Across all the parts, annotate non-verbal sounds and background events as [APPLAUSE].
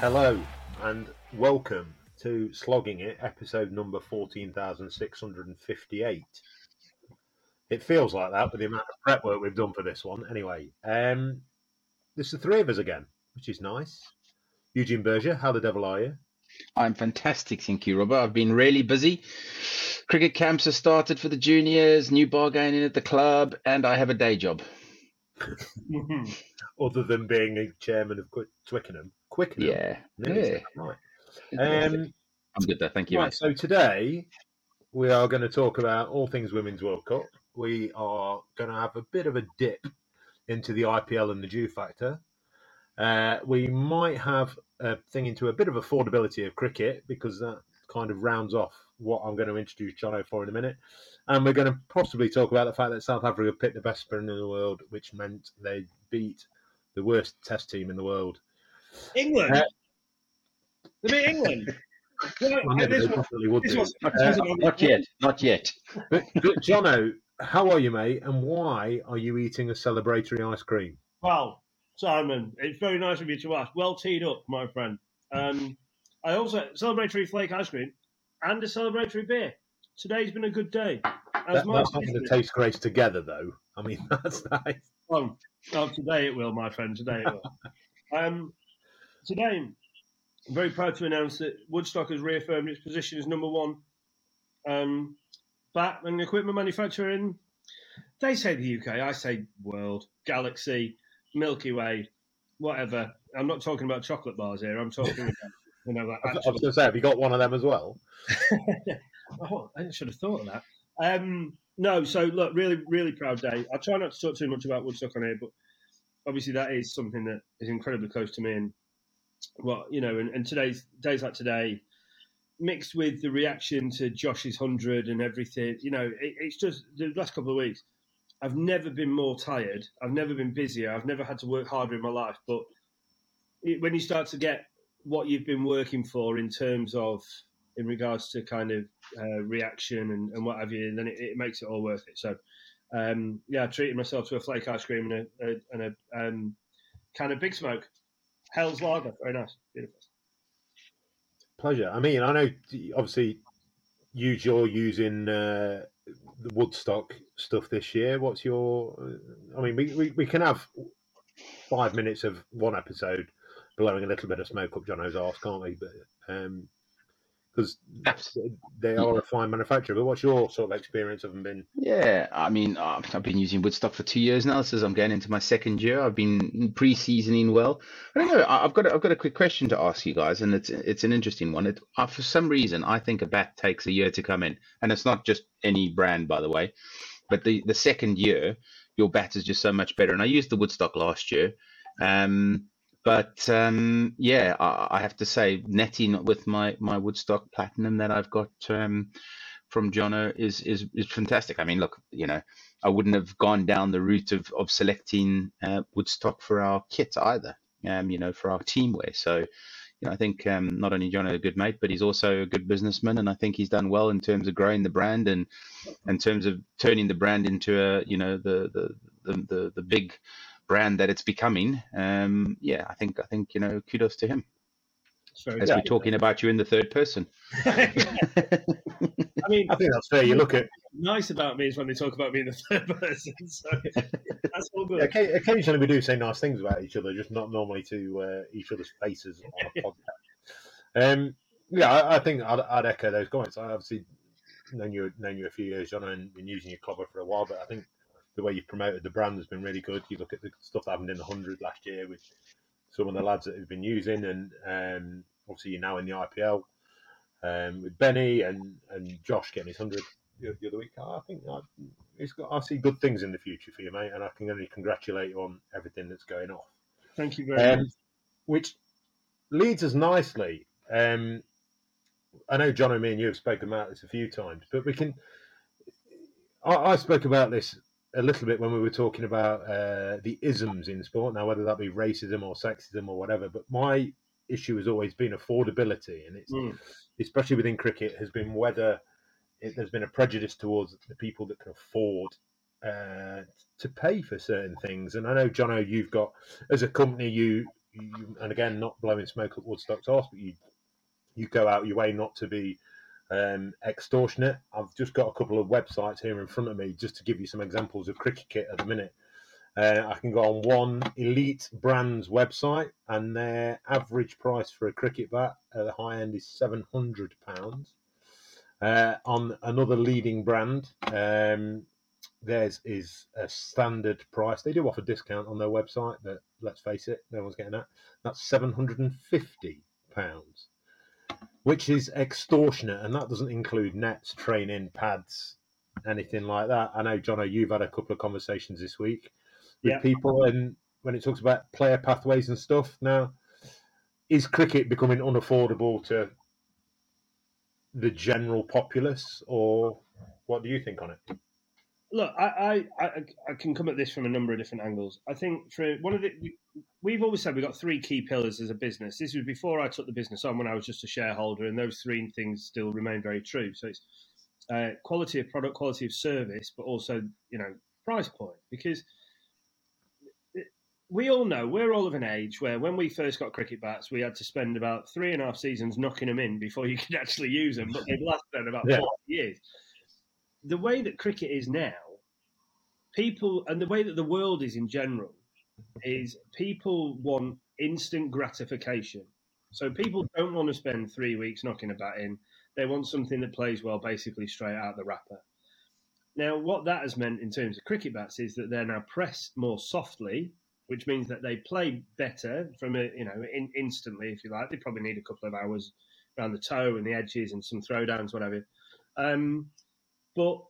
Hello and welcome to Slogging It, episode number 14,658. It feels like that with the amount of prep work we've done for this one. Anyway, um, there's the three of us again, which is nice. Eugene Berger, how the devil are you? I'm fantastic, thank you, Robert. I've been really busy. Cricket camps have started for the juniors, new bar going in at the club, and I have a day job. [LAUGHS] Other than being a chairman of Quick- Twickenham. Quickenham? Yeah, Nearly yeah. Right. Um, I'm good there, thank you. Right, mate. so today we are going to talk about all things Women's World Cup. We are going to have a bit of a dip into the IPL and the Jew factor. Uh, we might have a thing into a bit of affordability of cricket because that kind of rounds off what I'm going to introduce Johnno for in a minute. And we're going to possibly talk about the fact that South Africa picked the best spinner in the world, which meant they beat the worst test team in the world. England. Uh, they beat England. [LAUGHS] Well, Well, this they was, this was, Uh, this was on the- Not yet, not yet. But, but Johnno, how are you, mate? And why are you eating a celebratory ice cream? Well, Simon, it's very nice of you to ask. Well teed up, my friend. Um, I also celebratory flake ice cream and a celebratory beer. Today's been a good day. As That, that's not going to taste great together, though. I mean, [LAUGHS] that's nice. Oh, oh, today it will, my friend. Today it will. [LAUGHS] um, today, I'm very proud to announce that Woodstock has reaffirmed its position as number one um, bat and equipment manufacturer in. They say the UK, I say world, galaxy, Milky Way, whatever. I'm not talking about chocolate bars here. I'm talking about [LAUGHS] you know I was going to say, have you got one of them as well? [LAUGHS] oh, I should have thought of that. Um, no, so look, really, really proud day. I try not to talk too much about Woodstock on here, but obviously that is something that is incredibly close to me. And well, you know, and, and today's days like today, mixed with the reaction to Josh's hundred and everything, you know, it, it's just the last couple of weeks. I've never been more tired. I've never been busier. I've never had to work harder in my life. But it, when you start to get what you've been working for in terms of in regards to kind of uh, reaction and, and what have you, and then it, it makes it all worth it. So, um, yeah, I treated myself to a flake ice cream and a, a, and a um, can of Big Smoke. Hell's Lager, very nice, beautiful. Pleasure. I mean, I know obviously you, you're using uh, the Woodstock stuff this year. What's your? I mean, we, we, we can have five minutes of one episode blowing a little bit of smoke up Johnno's arse, can't we? But um, because they are a fine manufacturer. But what's your sort of experience of them been? Yeah, I mean, uh, I've been using Woodstock for two years now, so I'm going into my second year. I've been pre-seasoning well. I don't know. I've got a, I've got a quick question to ask you guys, and it's it's an interesting one. It, uh, for some reason, I think a bat takes a year to come in, and it's not just any brand, by the way. But the the second year, your bat is just so much better. And I used the Woodstock last year. Um, but um, yeah, I, I, have to say, netting with my my Woodstock Platinum that I've got um, from Johnno is is is fantastic. I mean, look, you know, I wouldn't have gone down the route of of selecting uh, Woodstock for our kit either. Um, you know, for our team wear. So, you know, I think um, not only Johnno a good mate, but he's also a good businessman, and I think he's done well in terms of growing the brand and in terms of turning the brand into a you know the the the the, the big brand that it's becoming. Um, yeah, I think I think you know kudos to him. As we're talking about you in the third person. [LAUGHS] I mean, I think that's fair. You look at nice about me is when they talk about me in the third person. So that's all good. Occasionally, we do say nice things about each other, just not normally to uh, each other's faces on a podcast. Um, yeah, I, I think I'd, I'd, echo those comments. I obviously known you known you a few years, John, and been using your clubber for a while, but I think the way you've promoted the brand has been really good. You look at the stuff that happened in the hundred last year with some of the lads that have been using, and um, obviously you're now in the IPL um, with Benny and, and Josh getting his hundred the, other week. I think I, got, I see good things in the future for you, mate, and I can only congratulate you on everything that's going off. Thank you very um, much. Which leads us nicely. Um, I know John and me and you have spoken about this a few times, but we can. I, I spoke about this a little bit when we were talking about uh, the isms in sport. Now, whether that be racism or sexism or whatever, but my issue has always been affordability, and it's mm. especially within cricket has been whether it, there's been a prejudice towards the people that can afford uh, to pay for certain things. And I know, Johnno, you've got as a company, you, you and again, not blowing smoke at Woodstock's arse, but you you go out your way not to be um, extortionate. I've just got a couple of websites here in front of me just to give you some examples of cricket kit at the minute. Uh, I can go on one elite brand's website, and their average price for a cricket bat at the high end is seven hundred pounds. Uh, on another leading brand, um, theirs is a standard price. They do offer discount on their website, but let's face it, no one's getting that. That's seven hundred and fifty pounds which is extortionate, and that doesn't include nets, training, pads, anything like that. I know, Johnno, you've had a couple of conversations this week with yeah. people, and when it talks about player pathways and stuff, now is cricket becoming unaffordable to the general populace, or what do you think on it? Look, I, I, I, I can come at this from a number of different angles. I think for one of the, we've always said we've got three key pillars as a business. This was before I took the business on when I was just a shareholder, and those three things still remain very true. So it's uh, quality of product, quality of service, but also you know price point because we all know we're all of an age where when we first got cricket bats, we had to spend about three and a half seasons knocking them in before you could [LAUGHS] actually use them, but they've lasted about yeah. 40 years. The way that cricket is now, people, and the way that the world is in general, is people want instant gratification. So people don't want to spend three weeks knocking a bat in. They want something that plays well, basically straight out the wrapper. Now, what that has meant in terms of cricket bats is that they're now pressed more softly, which means that they play better from a you know in, instantly, if you like. They probably need a couple of hours around the toe and the edges and some throwdowns, whatever. Um, but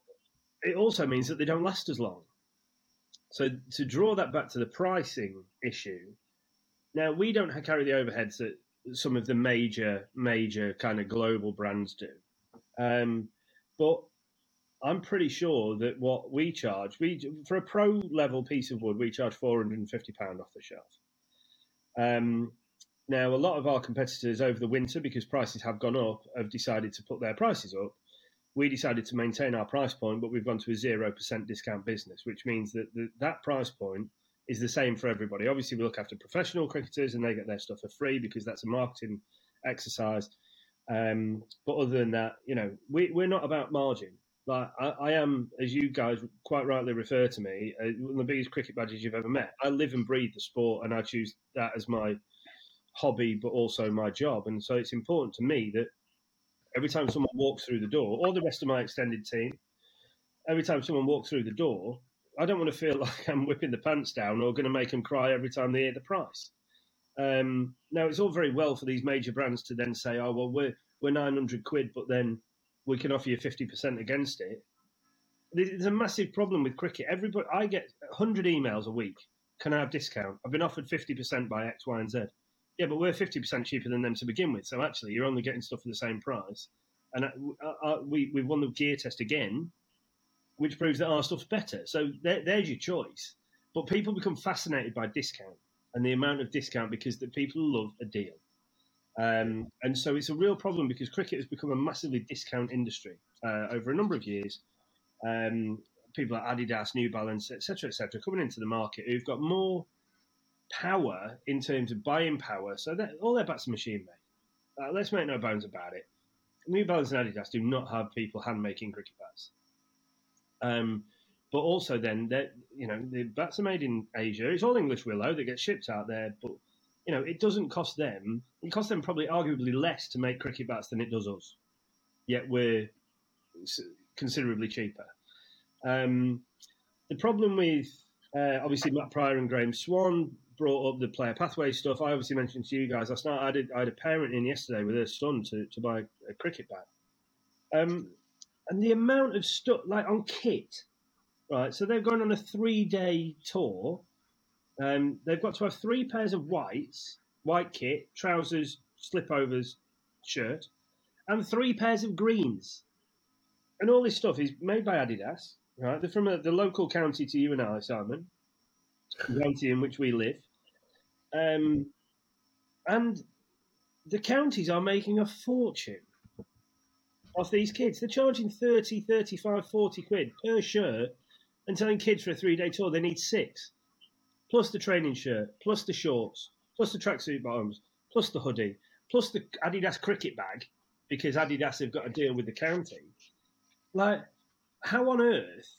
it also means that they don't last as long. So to draw that back to the pricing issue, now we don't carry the overheads that some of the major, major kind of global brands do. Um, but I'm pretty sure that what we charge, we for a pro level piece of wood, we charge 450 pound off the shelf. Um, now, a lot of our competitors over the winter, because prices have gone up, have decided to put their prices up we decided to maintain our price point, but we've gone to a 0% discount business, which means that the, that price point is the same for everybody. Obviously, we look after professional cricketers and they get their stuff for free because that's a marketing exercise. Um, but other than that, you know, we, we're not about margin. Like I, I, am, as you guys quite rightly refer to me, uh, one of the biggest cricket badgers you've ever met. I live and breathe the sport, and I choose that as my hobby, but also my job. And so it's important to me that every time someone walks through the door, or the rest of my extended team, every time someone walks through the door, I don't want to feel [LAUGHS] like I'm whipping the pants down or going to make them cry every time they hear the price. Um, now it's all very well for these major brands to then say, "Oh well, we're we're 900 quid, but then we can offer you 50% against it." There's a massive problem with cricket. Everybody, I get 100 emails a week can I have discount? I've been offered 50% by X, Y, and Z. Yeah, but we're 50% cheaper than them to begin with. So actually, you're only getting stuff for the same price. And uh, uh, uh, we, we've won the gear test again, which proves that our stuff's better. So there, there's your choice. But people become fascinated by discount and the amount of discount because the people love a deal. Um, and so it's a real problem because cricket has become a massively discount industry uh, over a number of years. Um, people like Adidas, New Balance, etc., etc., coming into the market who've got more power in terms of buying power. So that all their bats are machine made. Uh, let's make no bones about it. New Balance and Adidas do not have people hand making cricket bats. Um, but also then that you know the bats are made in Asia. It's all English willow that gets shipped out there, but you know it doesn't cost them. It costs them probably arguably less to make cricket bats than it does us. Yet we're considerably cheaper. Um, the problem with uh, obviously Matt Prior and Graeme Swann brought up the player pathway stuff. I obviously mentioned to you guys last night. I, did, I had a parent in yesterday with her son to, to buy a cricket bat. Um, and the amount of stuff, like on kit, right? So they're going on a three day tour. Um, they've got to have three pairs of whites, white kit, trousers, slipovers, shirt, and three pairs of greens. And all this stuff is made by Adidas, right? They're from a, the local county to you and I, Simon, the county in which we live. Um, and the counties are making a fortune off these kids. They're charging 30, 35, 40 quid per shirt and telling kids for a three day tour they need six, plus the training shirt, plus the shorts, plus the tracksuit bottoms, plus the hoodie, plus the Adidas cricket bag, because Adidas have got a deal with the county. Like, how on earth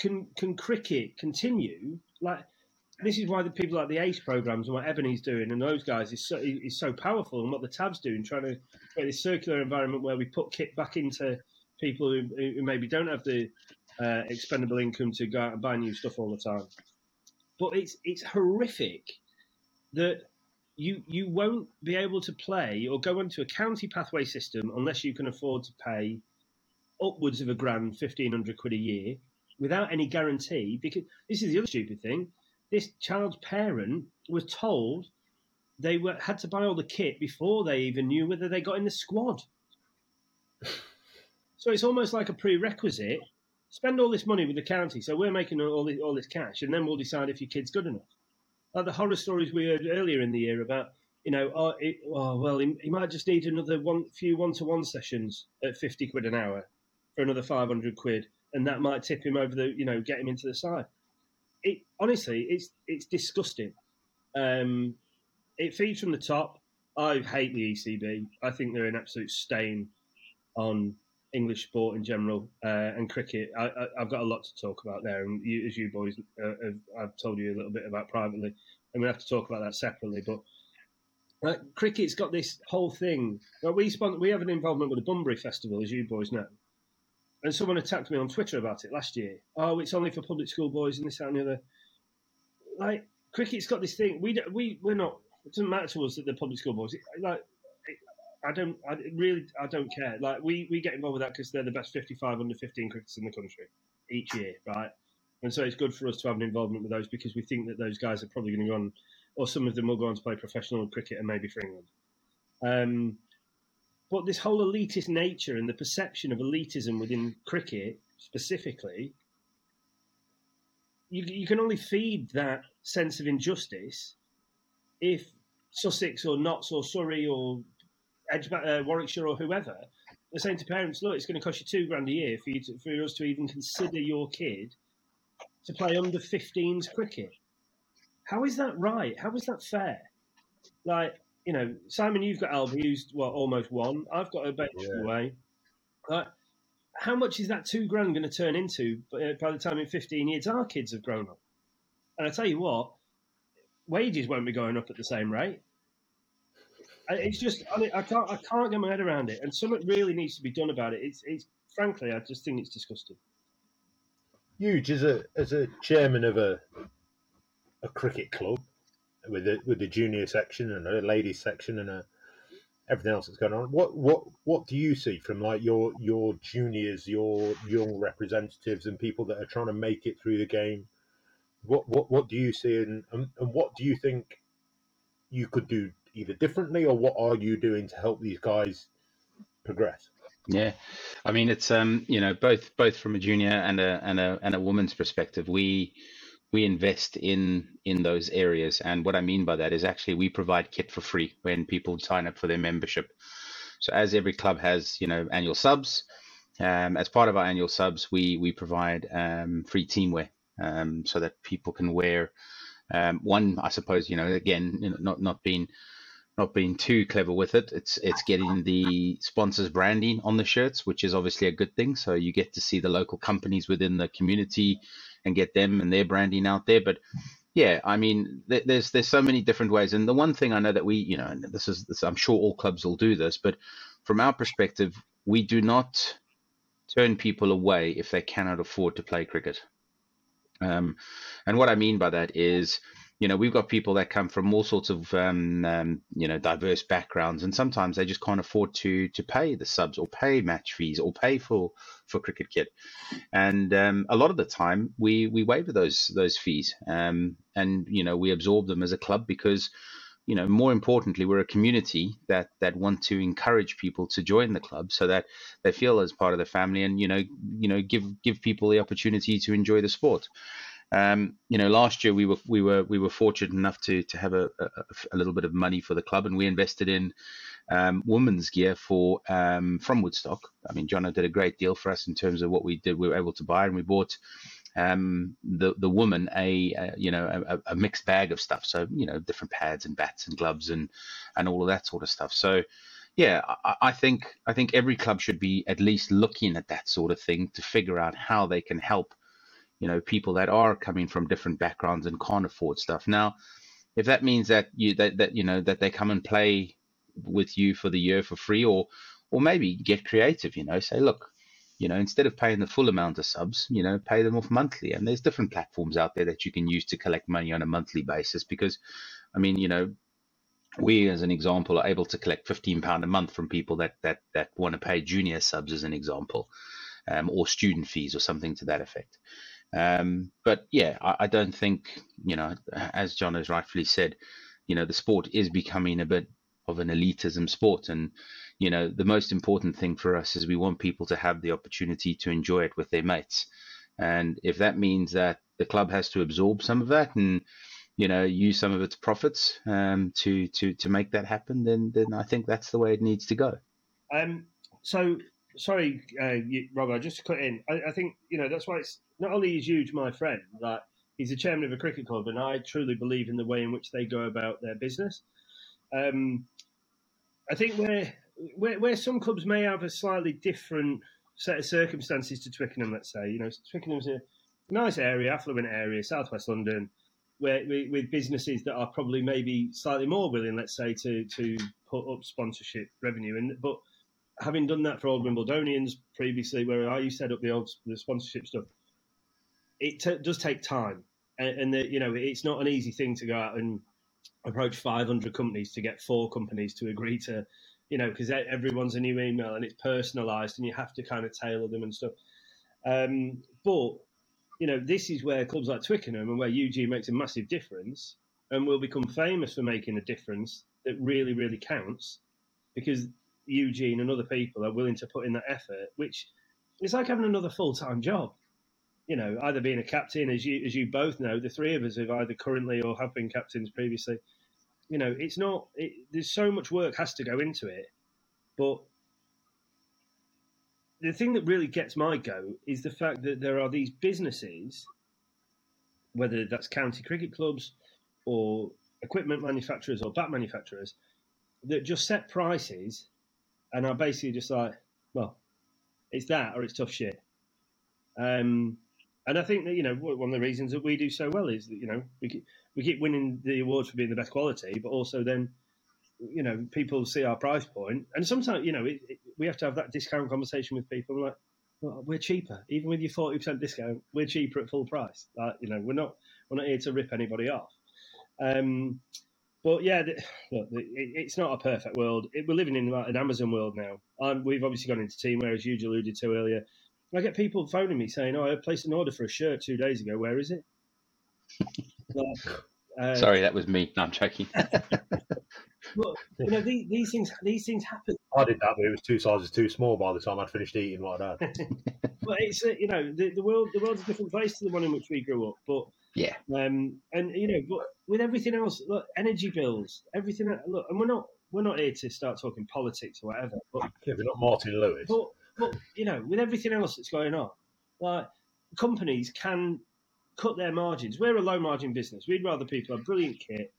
can can cricket continue? Like, this is why the people like the ACE programs and what Ebony's doing and those guys is so is so powerful, and what the Tab's doing, trying to create this circular environment where we put kit back into people who, who maybe don't have the uh, expendable income to go out and buy new stuff all the time. But it's it's horrific that you you won't be able to play or go into a county pathway system unless you can afford to pay upwards of a grand, fifteen hundred quid a year, without any guarantee. Because this is the other stupid thing: this child's parent was told they were had to buy all the kit before they even knew whether they got in the squad. [SIGHS] so it's almost like a prerequisite. Spend all this money with the county, so we're making all this, all this cash, and then we'll decide if your kid's good enough. Like the horror stories we heard earlier in the year about you know, oh, it, oh well, he, he, might just need another one few one to one sessions at fifty quid an hour for another 500 quid, and that might tip him over the, you know, get him into the side. It honestly, it's it's disgusting. Um, it feeds from the top. I hate the ECB. I think they're an absolute stain on English sport in general uh, and cricket. I, have got a lot to talk about there, and you, as you boys, uh, have, I've told you a little bit about privately, and we have to talk about that separately. But uh, cricket's got this whole thing. Well, we spon- we have an involvement with the Bunbury Festival, as you boys know, and someone attacked me on Twitter about it last year. Oh, it's only for public school boys and this that, and the other. Like cricket's got this thing. We we we're not. It doesn't matter to us that they're public school boys. like I don't. I really. I don't care. Like we we get involved with that because they're the best 55 under 15 cricketers in the country each year, right? And so it's good for us to have an involvement with those because we think that those guys are probably going to go on, or some of them will go on to play professional cricket and maybe for England. Um, but this whole elitist nature and the perception of elitism within cricket specifically, you, you can only feed that sense of injustice if Sussex or Notts or Surrey or uh, Warwickshire or whoever they're saying to parents, look, it's going to cost you two grand a year for you to, for us to even consider your kid to play under 15s cricket. How is that right? How is that fair? Like, you know, Simon, you've got Alba, who's what almost one. I've got a bench yeah. away. Like, how much is that two grand going to turn into uh, by the time in 15 years our kids have grown up? And I tell you what, wages won't be going up at the same rate. It's just I, mean, I can't I can't get my head around it, and something really needs to be done about it. It's it's frankly I just think it's disgusting. Huge as a as a chairman of a a cricket club with the with the junior section and a ladies section and a everything else that's going on. What what what do you see from like your your juniors, your young representatives, and people that are trying to make it through the game? what what what do you see, and and, and what do you think you could do either differently, or what are you doing to help these guys progress? Yeah, I mean it's um you know both both from a junior and a and a and a woman's perspective, we we invest in in those areas, and what I mean by that is actually we provide kit for free when people sign up for their membership. So as every club has you know annual subs, um, as part of our annual subs, we we provide um, free teamwear um, so that people can wear um, one. I suppose you know again you know, not not being not being too clever with it. It's it's getting the sponsors branding on the shirts, which is obviously a good thing. So you get to see the local companies within the community and get them and their branding out there. But yeah, I mean, there's there's so many different ways. And the one thing I know that we, you know, and this is this, I'm sure all clubs will do this, but from our perspective, we do not turn people away if they cannot afford to play cricket. Um, and what I mean by that is you know we've got people that come from all sorts of um, um, you know diverse backgrounds and sometimes they just can't afford to to pay the subs or pay match fees or pay for for cricket kit. And um, a lot of the time we we waive those those fees um, and you know we absorb them as a club because you know more importantly we're a community that that want to encourage people to join the club so that they feel as part of the family and you know you know give give people the opportunity to enjoy the sport um, you know, last year we were we were we were fortunate enough to to have a, a, a little bit of money for the club, and we invested in um, women's gear for um, from Woodstock. I mean, Johnno did a great deal for us in terms of what we did. We were able to buy, and we bought um, the the woman a, a you know a, a, mixed bag of stuff. So you know, different pads and bats and gloves and and all of that sort of stuff. So yeah, I, I think I think every club should be at least looking at that sort of thing to figure out how they can help you know people that are coming from different backgrounds and can't afford stuff. Now if that means that you that, that you know that they come and play with you for the year for free or or maybe get creative you know say look you know instead of paying the full amount of subs you know pay them off monthly. And there's different platforms out there that you can use to collect money on a monthly basis because i mean you know we as an example are able to collect 15 pound a month from people that that that want to pay junior subs as an example um, or student fees or something to that effect um, but yeah, I, I, don't think, you know, as John has rightfully said, you know, the sport is becoming a bit of an elitism sport. And, you know, the most important thing for us is we want people to have the opportunity to enjoy it with their mates. And if that means that the club has to absorb some of that and, you know, use some of its profits um, to to to make that happen, then then I think that's the way it needs to go. Um, so sorry, uh, Robert, just to cut in. I, I, think you know that's why it's not only is huge my friend, like he's the chairman of a cricket club, and I truly believe in the way in which they go about their business. Um, I think where, where where some clubs may have a slightly different set of circumstances to Twickenham, let's say, you know, Twickenham's a nice area, affluent area, southwest London, where with businesses that are probably maybe slightly more willing, let's say, to to put up sponsorship revenue, and but having done that for old Wimbledonians previously, where I used to set up the old the sponsorship stuff, it t- does take time, and, and the, you know it's not an easy thing to go out and approach 500 companies to get four companies to agree to, you know, because everyone's a new email and it's personalised, and you have to kind of tailor them and stuff. Um, but you know, this is where clubs like Twickenham and where UG makes a massive difference, and will become famous for making a difference that really, really counts, because Eugene and other people are willing to put in that effort, which is like having another full time job. You know, either being a captain, as you as you both know, the three of us have either currently or have been captains previously. You know, it's not. It, there's so much work has to go into it, but the thing that really gets my go is the fact that there are these businesses, whether that's county cricket clubs or equipment manufacturers or bat manufacturers, that just set prices and I'm basically just like, well, it's that or it's tough shit. Um, and I think that you know one of the reasons that we do so well is that you know we keep, we keep winning the awards for being the best quality, but also then you know people see our price point, and sometimes you know it, it, we have to have that discount conversation with people. Like, well, we're cheaper, even with your forty percent discount, we're cheaper at full price. Like, you know, we're not we're not here to rip anybody off. Um, but yeah, the, look, it, it's not a perfect world. We're living in like an Amazon world now. Um, we've obviously gone into teamwear, as you alluded to earlier. I get people phoning me saying, "Oh, I placed an order for a shirt two days ago. Where is it?" [LAUGHS] Like, uh, Sorry, that was me. No, I'm joking. [LAUGHS] But you know these, these things these things happen. I did that, but it was two sizes too small by the time I'd finished eating what I'd had. But it's uh, you know the, the world the world's a different place to the one in which we grew up. But yeah, um, and you know, but with everything else, look, energy bills, everything. Look, and we're not we're not here to start talking politics or whatever. But Yeah, we're not Martin Lewis. but but you know, with everything else that's going on, like companies can cut their margins. We're a low margin business. We'd rather people have brilliant kit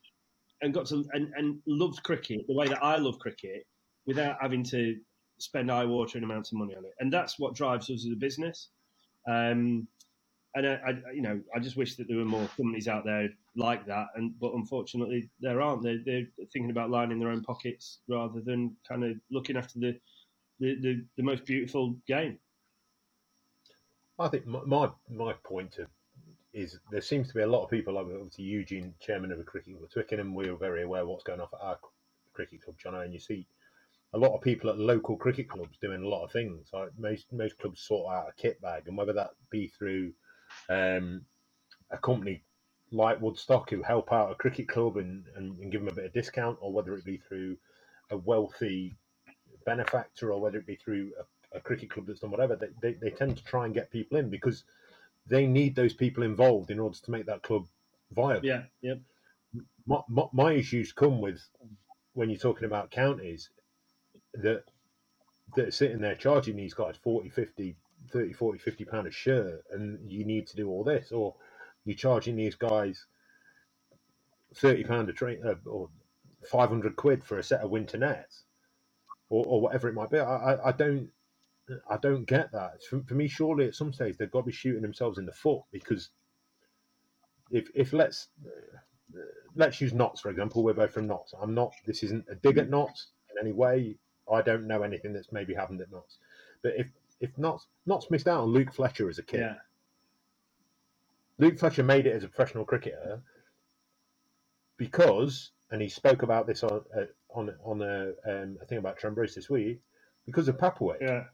and got to and, and loved cricket the way that I love cricket without having to spend eye watering amounts of money on it. And that's what drives us as a business. Um, and I, I, you know, I just wish that there were more companies out there like that. And but unfortunately, there aren't. They're, they're thinking about lining their own pockets rather than kind of looking after the the, the, the most beautiful game. I think my my, point to, is there seems to be a lot of people, like obviously Eugene, chairman of a cricket club, Twickenham, we are very aware what's going on at our cricket club, John, and you see a lot of people at local cricket clubs doing a lot of things. Like most most clubs sort out a kit bag, and whether that be through um, a company like Woodstock who help out a cricket club and, and, and give them a bit of discount, or whether it be through a wealthy benefactor, or whether it be through a, a cricket club that's done whatever, they, they, they tend to try and get people in because they need those people involved in order to make that club viable. Yeah, yep. My, my, my issues come with when you're talking about counties that that are sitting there charging these guys 40, 50, 30, 40, 50 pound a shirt and you need to do all this or you're charging these guys 30 pound a train uh, or 500 quid for a set of winter nets or, or whatever it might be. I, I, I don't I don't get that. For, for me, surely at some stage they've got to be shooting themselves in the foot because if if let's let's use Notts for example. We're both from Notts. I'm not. This isn't a dig at Notts in any way. I don't know anything that's maybe happened at Notts. But if if Notts Notts missed out on Luke Fletcher as a kid. Yeah. Luke Fletcher made it as a professional cricketer because, and he spoke about this on uh, on on a, um, a thing about Trent Bridge this week, because of Papplewick. Yeah.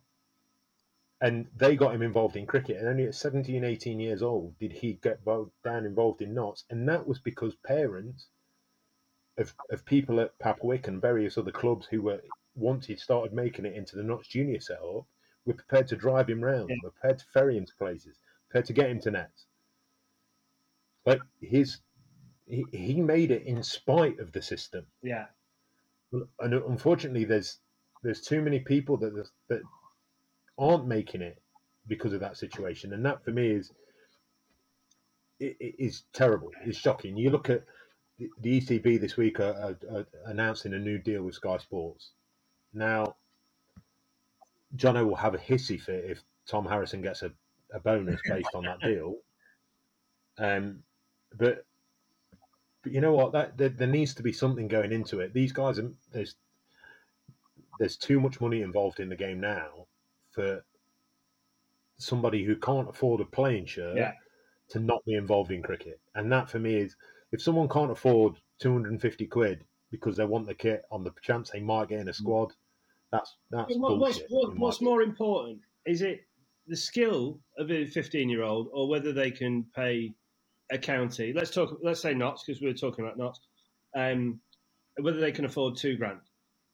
And they got him involved in cricket, and only at 17, 18 years old did he get down involved in Notts, and that was because parents of, of people at Papplewick and various other clubs who were once he started making it into the Notts junior setup were prepared to drive him round, Yeah. were prepared to ferry him to places, prepared to get him to nets. Like his, he, he made it in spite of the system. Yeah. And unfortunately, there's there's too many people that that aren't making it because of that situation, and that for me is it, it is terrible. It's shocking. You look at the, the ECB this week are, are, are announcing a new deal with Sky Sports. Now, Johnno will have a hissy fit if Tom Harrison gets a, a bonus based on that deal. [LAUGHS] Um, but but you know what? That there, there needs to be something going into it. These guys, are, there's there's too much money involved in the game now for somebody who can't afford a playing shirt Yeah. to not be involved in cricket. And that for me is if someone can't afford 250 quid because they want the kit on the chance they might get in a mm. squad, that's that's What, what's bullshit. what, what's more important? Is it the skill of a 15 year old or whether they can pay a county? Let's talk, let's say Notts because we were talking about Notts. Um, whether they can afford two grand.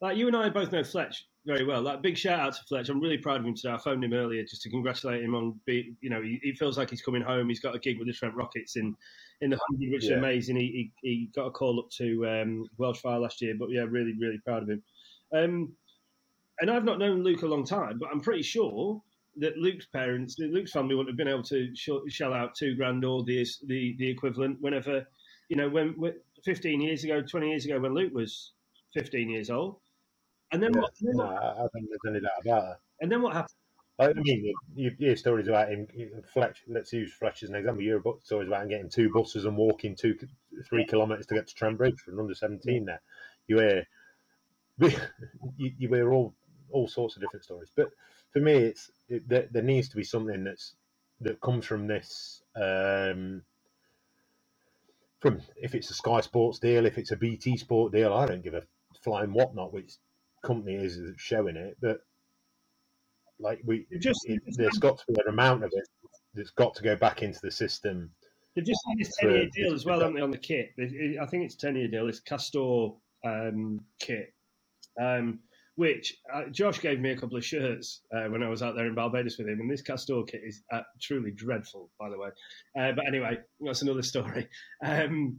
Like you and I both know Fletch very well. Like big shout out to Fletch. I'm really proud of him today. I phoned him earlier just to congratulate him on be you know, he, he feels like he's coming home. He's got a gig with the Trent Rockets in in the hundred, which is Yeah. amazing. He, he he got a call up to um, Welsh Fire last year, but yeah, really, really proud of him. Um, and I've not known Luke a long time, but I'm pretty sure that Luke's parents, Luke's family, wouldn't have been able to sh- shell out two grand or the the, the equivalent whenever, you know, when, when 15 years ago, 20 years ago, when Luke was 15 years old. And then, Yeah. what, then No, what, I think there's any doubt about that. and then what happened? I mean, you hear stories about him. Fletch, let's use Fletch as an example. You hear stories about him getting two buses and walking two, three kilometres to get to Trent Bridge for an under seventeen. There, you hear, [LAUGHS] you, you hear all all sorts of different stories. But for me, it's it, there, there needs to be something that's that comes from this. Um, from if it's a Sky Sports deal, if it's a BT Sport deal, I don't give a flying whatnot which company is that's showing it, but like we just- it, there's got to be an amount of it that's got to go back into the system They've just signed this 10 year deal as well, haven't they, on the kit? I think it's 10 year deal. It's Castore um, kit, um, which uh, Josh gave me a couple of shirts uh, when I was out there in Barbados with him. And this Castore kit is uh, truly dreadful, by the way. Uh, but anyway, that's another story. Um,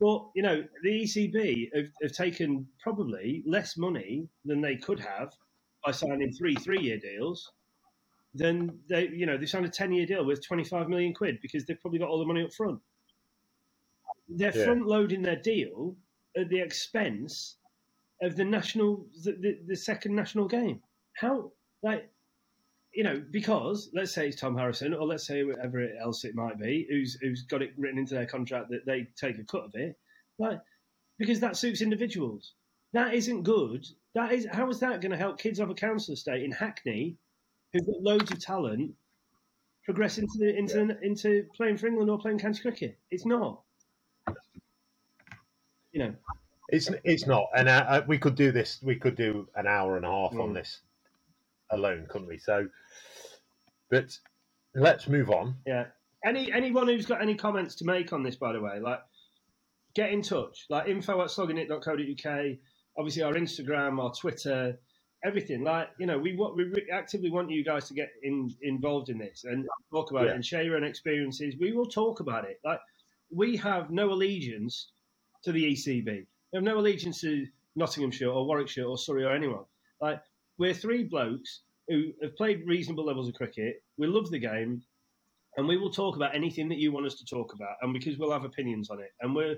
but, you know, the ECB have, have taken probably less money than they could have by signing three three year deals then they, you know, they signed a ten-year deal with twenty-five million quid because they've probably got all the money up front. They're Yeah. front-loading their deal at the expense of the national, the, the, the second national game. How, like, you know, because let's say it's Tom Harrison, or let's say whoever else it might be, who's who's got it written into their contract that they take a cut of it, like, because that suits individuals. That isn't good. That is how is that going to help kids of a council estate in Hackney who've got loads of talent progress into the, into into playing for England or playing county cricket? It's not. You know, It's it's not, and uh, uh, we could do this. We could do an hour and a half on Mm. this alone, couldn't we? So, but let's move on. yeah. Any anyone who's got any comments to make on this, by the way, like get in touch. Like info at sloggingit.co.uk. Obviously, our Instagram, our Twitter, everything. Like you know, we want we actively want you guys to get in, involved in this and talk about Yeah. it and share your own experiences. We will talk about it. Like we have no allegiance to the ECB. We have no allegiance to Nottinghamshire or Warwickshire or Surrey or anyone. Like we're three blokes who have played reasonable levels of cricket. We love the game, and we will talk about anything that you want us to talk about. And because we'll have opinions on it, and we're,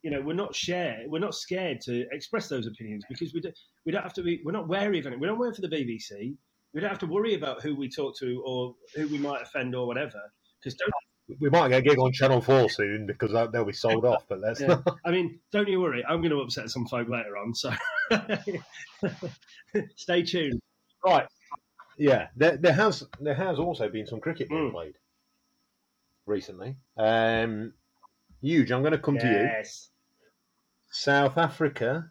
you know, we're not share, we're not scared to express those opinions because we don't, we don't have to be, we're not wary of it. We don't work for the BBC. We don't have to worry about who we talk to or who we might offend or whatever. Because don't We might get a gig on Channel Four soon because they'll be sold off. But let's Yeah. not. I mean, don't you worry. I'm going to upset some folk later on. So [LAUGHS] stay tuned. Right. Yeah, there, there has there has also been some cricket being Mm. played recently. Um, huge. I'm going to come to you. Yes. South Africa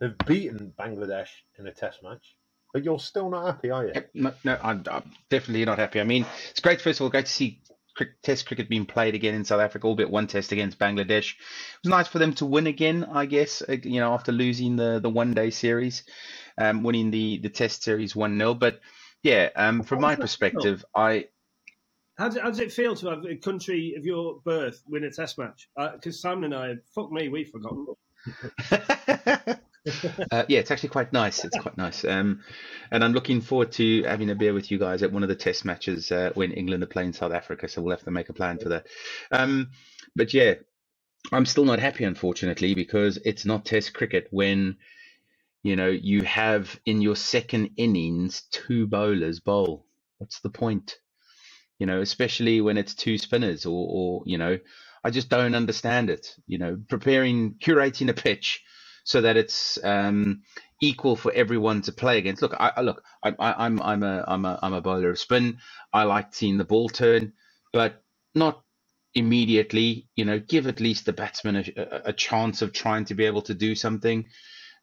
have beaten Bangladesh in a Test match, but you're still not happy, are you? No, no I'm, I'm definitely not happy. I mean, it's great, first of all, great to see crick Test cricket being played again in South Africa, albeit one Test against Bangladesh. It was nice for them to win again, I guess, uh, you know, after losing the, the one day series, um, winning the, the Test series 1 0. But yeah, um, from my perspective, I. How does, how does it feel to have a country of your birth win a test match? Because Simon and I, fuck me, we've forgotten. [LAUGHS] [LAUGHS] uh, yeah, it's actually quite nice. It's quite nice. Um, and I'm looking forward to having a beer with you guys at one of the test matches uh, when England are playing South Africa. So we'll have to make a plan for that. Um, but yeah, I'm still not happy, unfortunately, because it's not test cricket when, you know, you have in your second innings two bowlers bowl. What's the point? You know, especially when it's two spinners or, or you know, I just don't understand it. You know, preparing, curating a pitch so that it's um, equal for everyone to play against. Look, I, I look, I, I, I'm I'm a I'm a I'm a bowler of spin. I like seeing the ball turn, but not immediately. You know, give at least the batsman a, a, chance of trying to be able to do something.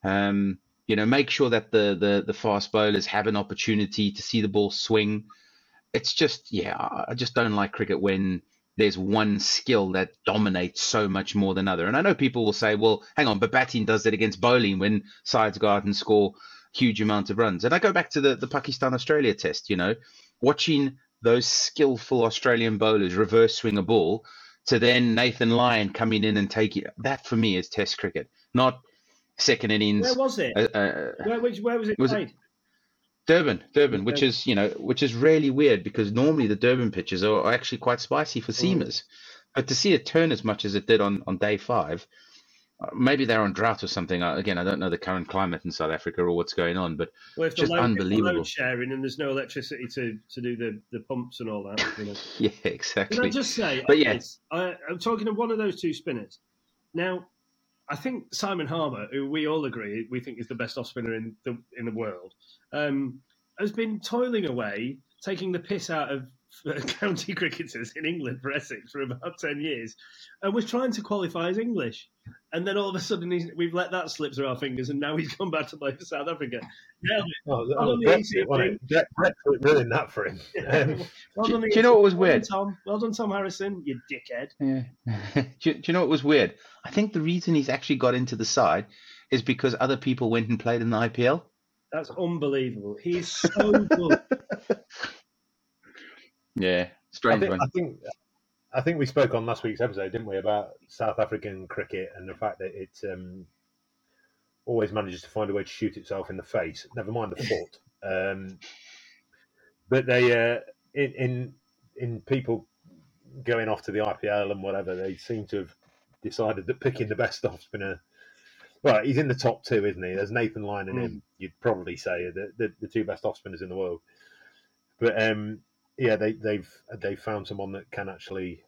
Um, you know, make sure that the, the the fast bowlers have an opportunity to see the ball swing. It's just, yeah, I just don't like cricket when there's one skill that dominates so much more than other. And I know people will say, well, hang on, but batting does that against bowling when sides go out and score huge amounts of runs. And I go back to the, the Pakistan Australia test, you know, watching those skillful Australian bowlers reverse swing a ball to then Nathan Lyon coming in and taking that for me is test cricket, not second innings. Where was it? Uh, uh, Where, which, where was it was it- played? Durban, Durban, which is you know, which is really weird because normally the Durban pitches are, are actually quite spicy for seamers, but to see it turn as much as it did on on day five, uh, maybe they're on drought or something. Again, I don't know the current climate in South Africa or what's going on, but Well, the just load, unbelievable. load sharing and there's no electricity to, to do the, the pumps and all that. You know. [LAUGHS] yeah, Can exactly. I just say, But on yeah. I, I'm talking to one of those two spinners. Now, I think Simon Harmer, who we all agree we think is the best off spinner in the in the world, um, has been toiling away, taking the piss out of [LAUGHS] county cricketers in England for Essex for about 10 years and was trying to qualify as English. And then all of a sudden, he's, we've let that slip through our fingers, and now he's [LAUGHS] come back to play for South Africa. Nailed. Oh, Well oh, done, Brexit, ECB. wasn't Brexit ruined that for him. [LAUGHS] Um, Well Do- done, do you know what was well done, weird? Tom. Well done, Tom Harrison, you dickhead. Yeah. do, you, do you know what was weird? I think the reason he's actually got into the side is because other people went and played in the IPL. That's unbelievable. He's so good. Yeah, I strange think, one. I think I think we spoke on last week's episode, didn't we, about South African cricket and the fact that it um, always manages to find a way to shoot itself in the face. Never mind the foot. [LAUGHS] Um, but they, uh, in, in in people going off to the IPL and whatever, they seem to have decided that picking the best off spinner. Well, he's in the top two, isn't he? There's Nathan Lyon and him. You'd probably say the, the the two best off spinners in the world. But um, yeah, they, they've they've found someone that can actually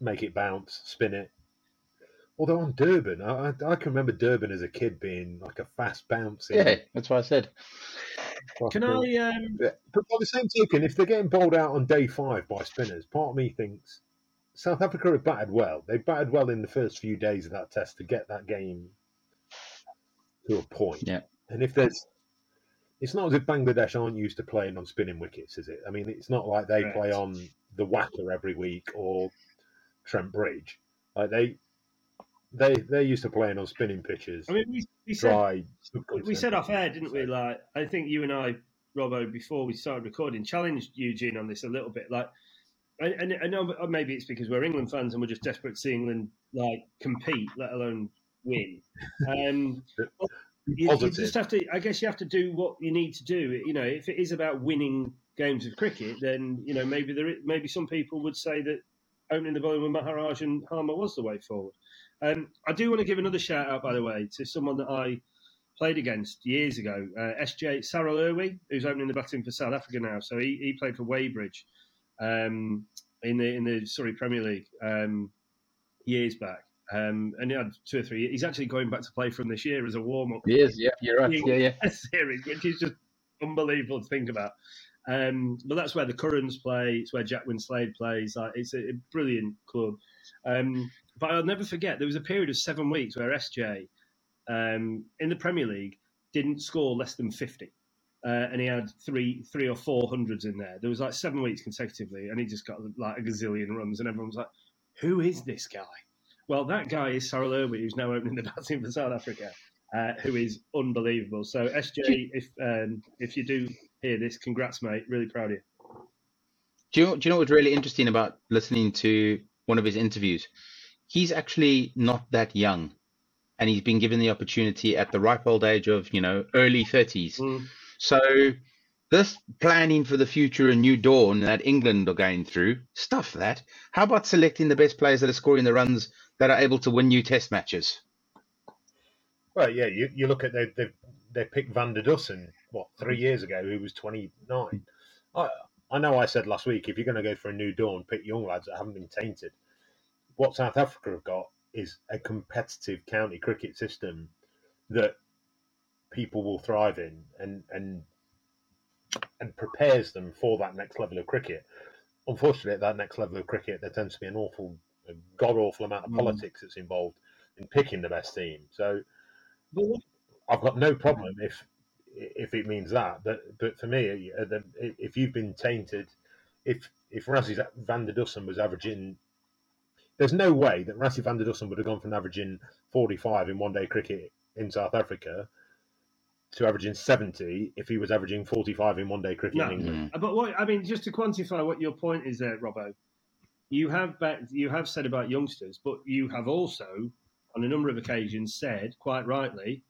make it bounce, spin it. Although on Durban, I, I I can remember Durban as a kid being like a fast bouncing. Yeah, that's what I said. Can I? Um, But by the same token, if they're getting bowled out on day five by spinners, part of me thinks South Africa have batted well. They batted well in the first few days of that test to get that game to a point. Yeah. And if there's, it's not as if Bangladesh aren't used to playing on spinning wickets, is it? I mean, it's not like they Correct. play on the WACA every week or Trent Bridge. Like they, they they're used to playing on spinning pitches, I mean, we, we said we said off air, didn't we? Like, I think you and I, Robbo, before we started recording, challenged Eugene on this a little bit. Like, and, and I know maybe it's because we're England fans and we're just desperate to see England like compete, let alone win. [LAUGHS] Um, you, you just have to. I guess you have to do what you need to do. You know, if it is about winning games of cricket, then you know maybe there, maybe some people would say that opening the bowling with Maharaj and Harmer was the way forward. Um, I do want to give another shout out, by the way, to someone that I played against years ago, uh, SJ Sarel Erwee, who's opening the batting for South Africa now. So he, he played for Weybridge um, in the in the Surrey Premier League um, years back, um, and he had two or three. He's actually going back to play from this year as a warm up Yes, yeah, you're right. Yeah, yeah. [LAUGHS] series, which is just unbelievable to think about. Um, but that's where the Currans play. It's where Jack Winslade plays. Like, it's a, a brilliant club. Um, but I'll never forget there was a period of seven weeks where SJ um, in the Premier League didn't score less than fifty, uh, and he had three, three or four hundreds in there. There was like seven weeks consecutively, and he just got like a gazillion runs, and everyone was like, "Who is this guy?" Well, that guy is Sarel Erwee, who's now opening the [LAUGHS] batting for South Africa, uh, who is unbelievable. So, SJ, if um, if you do hear this, congrats, mate. Really proud of you. Do you, know, do you know what's really interesting about listening to one of his interviews? He's actually not that young, and he's been given the opportunity at the ripe old age of, you know, early 30s. Mm. So, this planning for the future and new dawn that England are going through, stuff that. How about selecting the best players that are scoring the runs that are able to win new test matches? Well, yeah, you, you look at they they they picked Van der Dussen what three years ago, who was twenty nine. I I know I said last week if you're going to go for a new dawn, pick young lads that haven't been tainted. What South Africa have got is a competitive county cricket system that people will thrive in, and and and prepares them for that next level of cricket. Unfortunately, at that next level of cricket, there tends to be an awful, a god awful amount of Mm. politics that's involved in picking the best team. So I've got no problem if if it means that. But but for me, uh, if you've been tainted, if if Rassie van der Dussen was averaging, there's no way that Rassie van der Dussen would have gone from averaging 45 in one day cricket in South Africa to averaging 70 if he was averaging 45 in one day cricket No. in England. Uh, But what I mean, just to quantify what your point is there, Robbo, you have back, you have said about youngsters, but you have also, on a number of occasions, said quite rightly,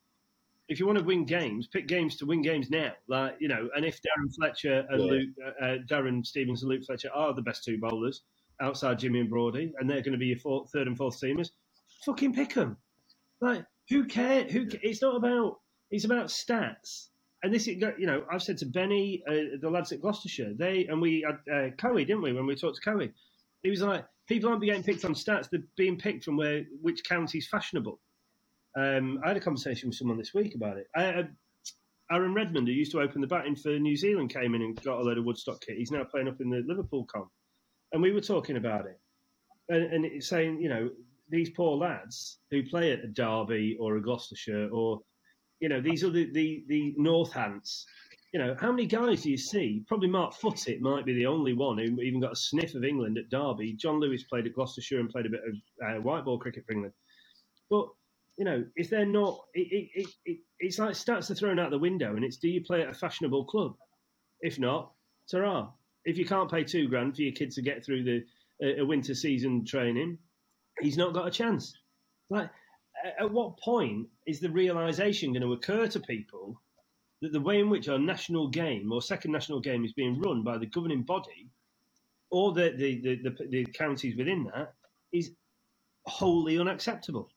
if you want to win games, pick games to win games now. Like you know, and if Darren Fletcher and Yeah. Luke, uh, uh, Darren Stevens and Luke Fletcher are the best two bowlers outside Jimmy and Brody, and they're going to be your fourth, third and fourth teamers, fucking pick them. Like who cares? Who? It's not about. It's about stats. And this, you know, I've said to Benny, uh, the lads at Gloucestershire, they and we had uh, Cowie, didn't we? When we talked to Cowie, he was like, people aren't getting picked on stats; they're being picked from where which county's fashionable. Um, I had a conversation with someone this week about it. I, I, Aaron Redmond, who used to open the batting for New Zealand, came in and got a load of Woodstock kit. He's now playing up in the Liverpool comp. And we were talking about it. And, and it's saying, you know, these poor lads who play at a Derby or a Gloucestershire or, you know, these are the, the, the Northants. You know, how many guys do you see? Probably Mark Footitt might be the only one who even got a sniff of England at Derby. Jon Lewis played at Gloucestershire and played a bit of uh, white ball cricket for England. But you know, if they're not, it, it, it, it's like stats are thrown out the window, and it's do you play at a fashionable club? If not, ta If you can't pay two grand for your kids to get through the a winter season training, he's not got a chance. Like, at what point is the realization going to occur to people that the way in which our national game or second national game is being run by the governing body or the, the, the, the, the counties within that is wholly unacceptable?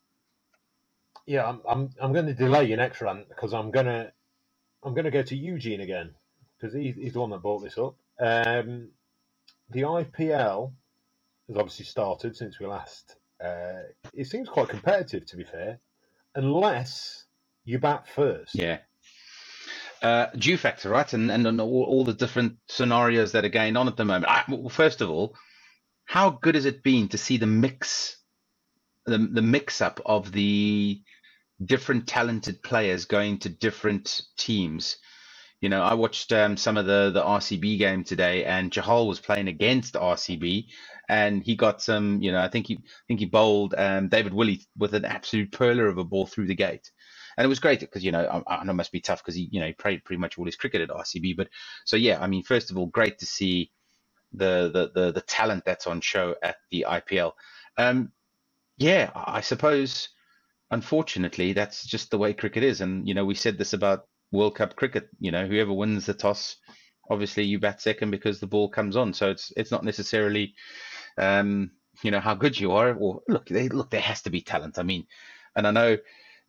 Yeah, I'm I'm, I'm going to delay your next rant because I'm gonna I'm going to go to Eugene again because he's, he's the one that brought this up. Um, the IPL has obviously started since we last. Uh, it seems quite competitive, to be fair, unless you bat first. Yeah. Uh, due factor, right? And and all, all the different scenarios that are going on at the moment. I, well, first of all, how good has it been to see the mix, the the mix up of the different talented players going to different teams? You know, I watched um, some of the the RCB game today, and Chahal was playing against RCB, and he got some. You know, I think he I think he bowled um, David Willey with an absolute perler of a ball through the gate, and it was great because you know I, I know it must be tough because he you know he played pretty much all his cricket at RCB, but so yeah, I mean, first of all, great to see the the the, the talent that's on show at the IPL. Um, yeah, I suppose. Unfortunately, that's just the way cricket is, and you know we said this about World Cup cricket. You know, whoever wins the toss, obviously you bat second because the ball comes on. So it's it's not necessarily, um, you know, how good you are. Or look, they, look, there has to be talent. I mean, and I know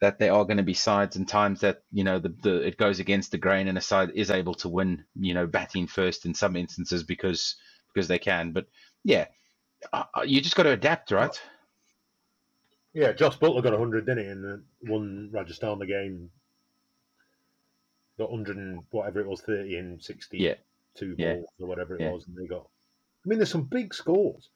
that there are going to be sides and times that you know the, the it goes against the grain and a side is able to win. You know, batting first in some instances because because they can. But yeah, uh, you just got to adapt, right? Yeah, Josh Buttler got 100, didn't he? And won Rajasthan the game got 100 and whatever it was, 30 and 60, yeah. two Yeah. balls or whatever it Yeah. was, and they got. I mean, there's some big scores.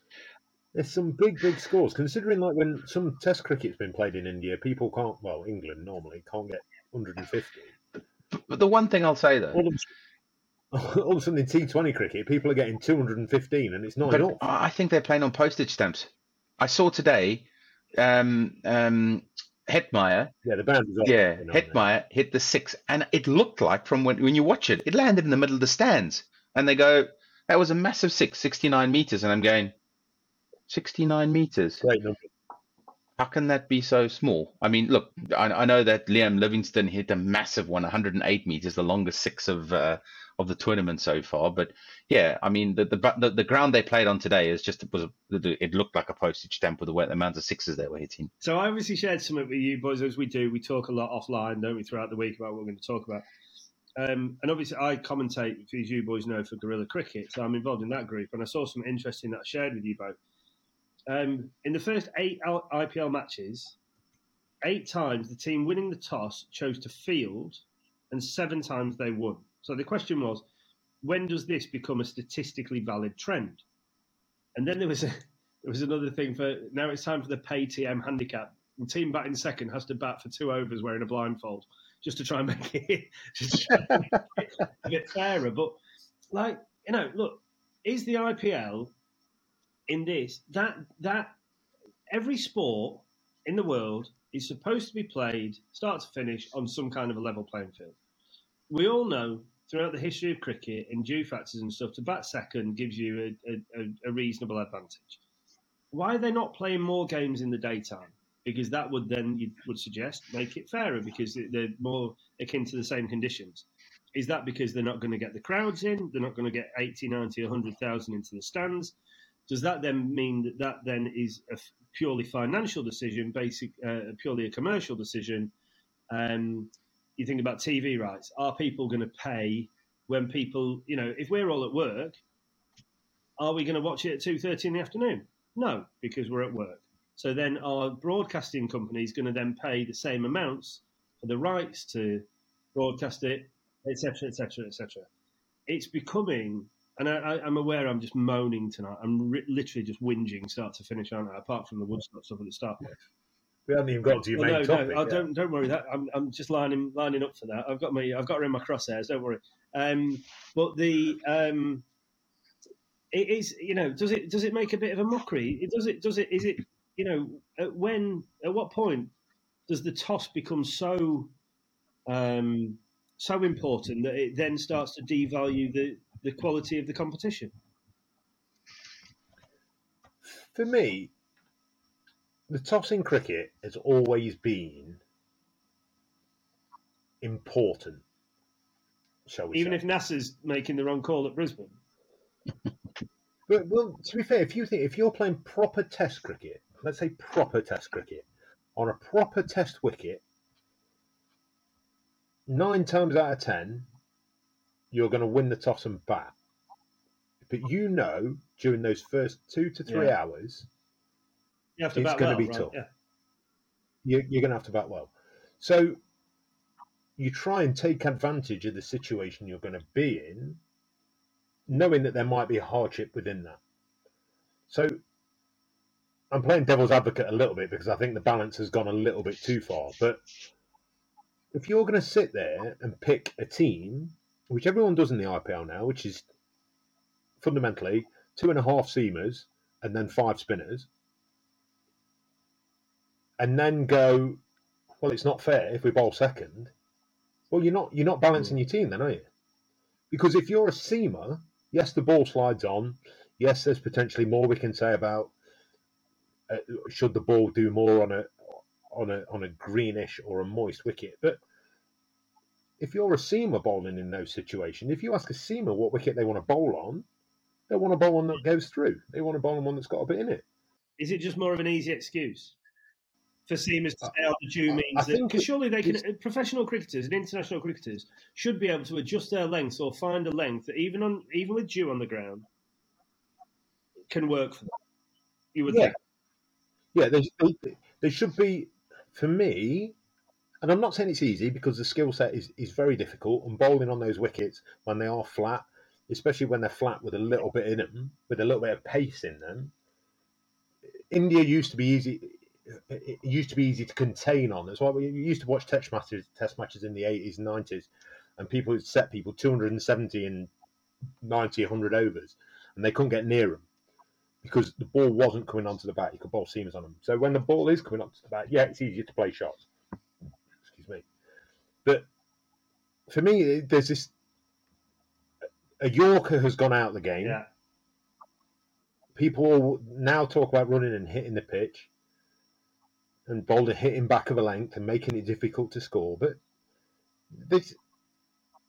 There's some big, big scores. Considering like when some Test cricket's been played in India, people can't. Well, England normally can't get 150. But the one thing I'll say though, All of, a- [LAUGHS] all of a sudden in T20 cricket, people are getting 215, and it's not enough. I think they're playing on postage stamps. I saw today, um, um, Hetmyer, Yeah, the boundaries. are, yeah, Hetmyer hit the six, and it looked like from when when you watch it, it landed in the middle of the stands, and they go, that was a massive six, 69 meters, and I'm going, 69 meters. Great number. How can that be so small? I mean, look, I, I know that Liam Livingstone hit a massive one, 108 meters, the longest six of uh, of the tournament so far. But yeah, I mean, the the, the, the ground they played on today is just it was it looked like a postage stamp with the the amount of sixes they were hitting. So I obviously shared some of it with you boys as we do. We talk a lot offline, don't we, throughout the week about what we're going to talk about. Um, and obviously, I commentate, as you boys know, for Gorilla Cricket, so I'm involved in that group. And I saw some interesting that I shared with you both. Um, in the first eight IPL matches, eight times the team winning the toss chose to field, and seven times they won. So the question was, when does this become a statistically valid trend? And then there was a, [LAUGHS] there was another thing for now. It's time for the Paytm handicap. The team batting second has to bat for two overs wearing a blindfold just to try and make it [LAUGHS] and make it a bit fairer. But like you know, look, is the IPL in this that that every sport in the world is supposed to be played start to finish on some kind of a level playing field. We all know throughout the history of cricket and due factors and stuff to bat second gives you a, a, a reasonable advantage. Why are they not playing more games in the daytime? Because that would then you would suggest make it fairer because they're more akin to the same conditions. Is that because they're not going to get the crowds in? They're not going to get 80, 90, 100,000 into the stands? Does that then mean that that then is a purely financial decision, basic, uh, purely a commercial decision? Um, you think about TV rights. Are people going to pay when people, you know, if we're all at work, are we going to watch it at two thirty in the afternoon? No, because we're at work. So then, our broadcasting company is going to then pay the same amounts for the rights to broadcast it etc., etc., etc. It's becoming, and I, I'm aware I'm just moaning tonight. I'm ri literally just whinging start to finish, aren't I? Apart from the Woodstock stuff at the start. We haven't even got to your Well, main no, topic. no, I yet. don't don't worry. That I'm, I'm just lining lining up for that. I've got my I've got her in my crosshairs. Don't worry. Um, but the um, it is you know does it does it make a bit of a mockery? It does it does it is it you know at when at what point does the toss become so um, so important that it then starts to devalue the the quality of the competition? For me, the toss in cricket has always been important. Shall we Even say. if Nasser's making the wrong call at Brisbane. But well, to be fair, if you think if you're playing proper Test cricket, let's say proper Test cricket, on a proper Test wicket, nine times out of ten, you're going to win the toss and bat. But you know, during those first two to three Yeah. hours, You have to It's bat gonna be right? tough. Yeah. you, you're going to have to bat well. So you try and take advantage of the situation you're going to be in, knowing that there might be hardship within that. So I'm playing devil's advocate a little bit because I think the balance has gone a little bit too far. But if you're going to sit there and pick a team, which everyone does in the IPL now, which is fundamentally two and a half seamers and then five spinners, and then go, well, it's not fair if we bowl second. Well, you're not you're not balancing your team then, are you? Because if you're a seamer, yes, the ball slides on. Yes, there's potentially more we can say about uh, should the ball do more on a on a on a greenish or a moist wicket. But if you're a seamer bowling in those situations, if you ask a seamer what wicket they want to bowl on, they want to bowl one that goes through. They want to bowl on one that's got a bit in it. Is it just more of an easy excuse for seamers to uh, stay on oh, the due means I that think because it- surely they can uh, professional cricketers and international cricketers should be able to adjust their lengths or find a length that even on even with dew on the ground can work for them. You would Yeah. think. Yeah, they, they, they should be, for me, and I'm not saying it's easy because the skill set is, is very difficult. And bowling on those wickets when they are flat, especially when they're flat with a little bit in them, with a little bit of pace in them. India used to be easy. It used to be easy to contain on. That's why we used to watch test matches, test matches in the 80s and 90s, and people would set people 270 and 90, 100 overs, and they couldn't get near them because the ball wasn't coming onto the bat. You could bowl seamers on them. So when the ball is coming onto the bat, yeah, it's easier to play shots. But for me, there's this. A Yorker has gone out of the game. Yeah. People now talk about running and hitting the pitch, and bowling hitting back of a length and making it difficult to score. But this,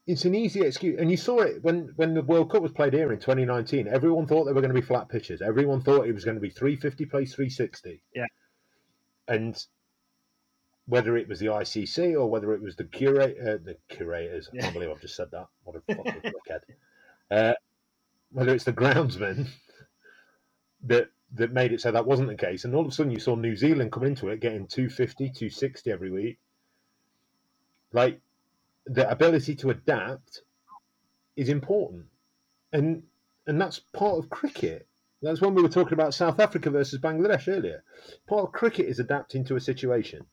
it's an easy excuse, and you saw it when when the World Cup was played here in 2019. Everyone thought they were going to be flat pitches. Everyone thought it was going to be 350 plays 360. Yeah. And whether it was the ICC or whether it was the curate, uh, the curators, I can't believe I've just said that. What a [LAUGHS] fucking dickhead. Uh, whether it's the groundsman that that made it so that wasn't the case, and all of a sudden you saw New Zealand come into it getting 250, 260 every week. Like the ability to adapt is important, and and that's part of cricket. That's when we were talking about South Africa versus Bangladesh earlier. Part of cricket is adapting to a situation.